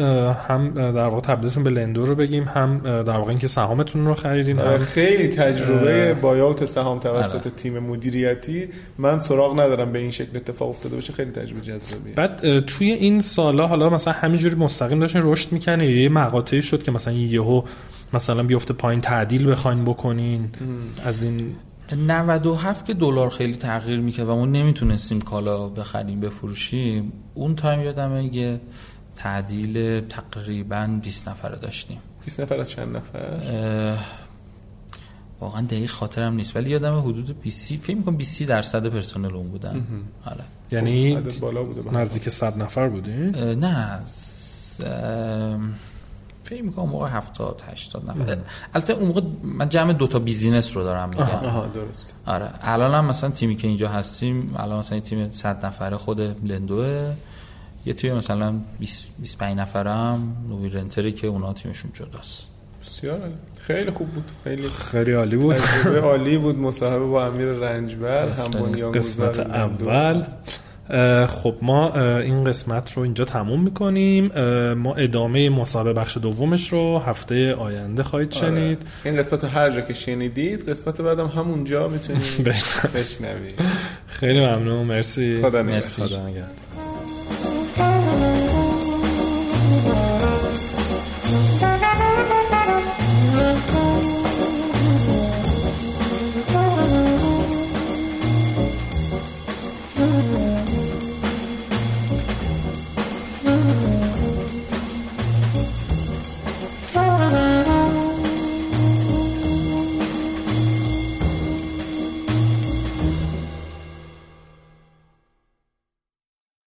هم در واقع تبدیلتون به لندو رو بگیم هم در واقع اینکه سهامتون رو خریدین هم خیلی تجربه بایاوت سهام توسط آره. تیم مدیریتی. من سراغ ندارم به این شکل اتفاق افتاده باشه خیلی تجربه جذابیه. بعد توی این سالا حالا مثلا همینجوری مستقیم داشتین رشد می‌کنه یه مقاطعی شد که مثلا یهو مثلا بیفته پایین تعدیل بخواین بکنین از این 97 که دلار خیلی تغییر می‌کرد و ما نمی‌تونستیم کالا بخریم بفروشیم اون تایم یادمه یه تعدیل تقریبا 20 نفره داشتیم. 20 نفر از چند نفر؟ واقعا دقیق خاطرم نیست ولی یادم حدود 20 فکر می‌کنم 20 درصد پرسنل اون بودن. آره. یعنی بالا بوده نزدیک 100 نفر بودین؟ نه فکر می‌کنم موقع 70 80 نفر. البته اون موقع من جمع دو تا بیزینس رو دارم میگم. آها درست. آره. الان هم مثلا تیمی که اینجا هستیم الان مثلا تیم 100 نفره خود لندوه. یه تیم مثلا 20 25 نفرم نوی رنتری که اونا تیمشون جداست. بسیار خیلی خوب بود. خیلی خیلی عالی بود. عالی بود. مصاحبه با امیر رنجبر هم بنیانگذار قسمت اول. خب ما این قسمت رو اینجا تموم می‌کنیم. ما ادامه مسابقه بخش دومش رو هفته آینده خواهید آره. شنید. این قسمت رو هر جا که شنیدید قسمت بعدم همونجا می‌تونید بشنوید. خیلی ممنون. مرسی. خدا مرسی. خدا نگهدار.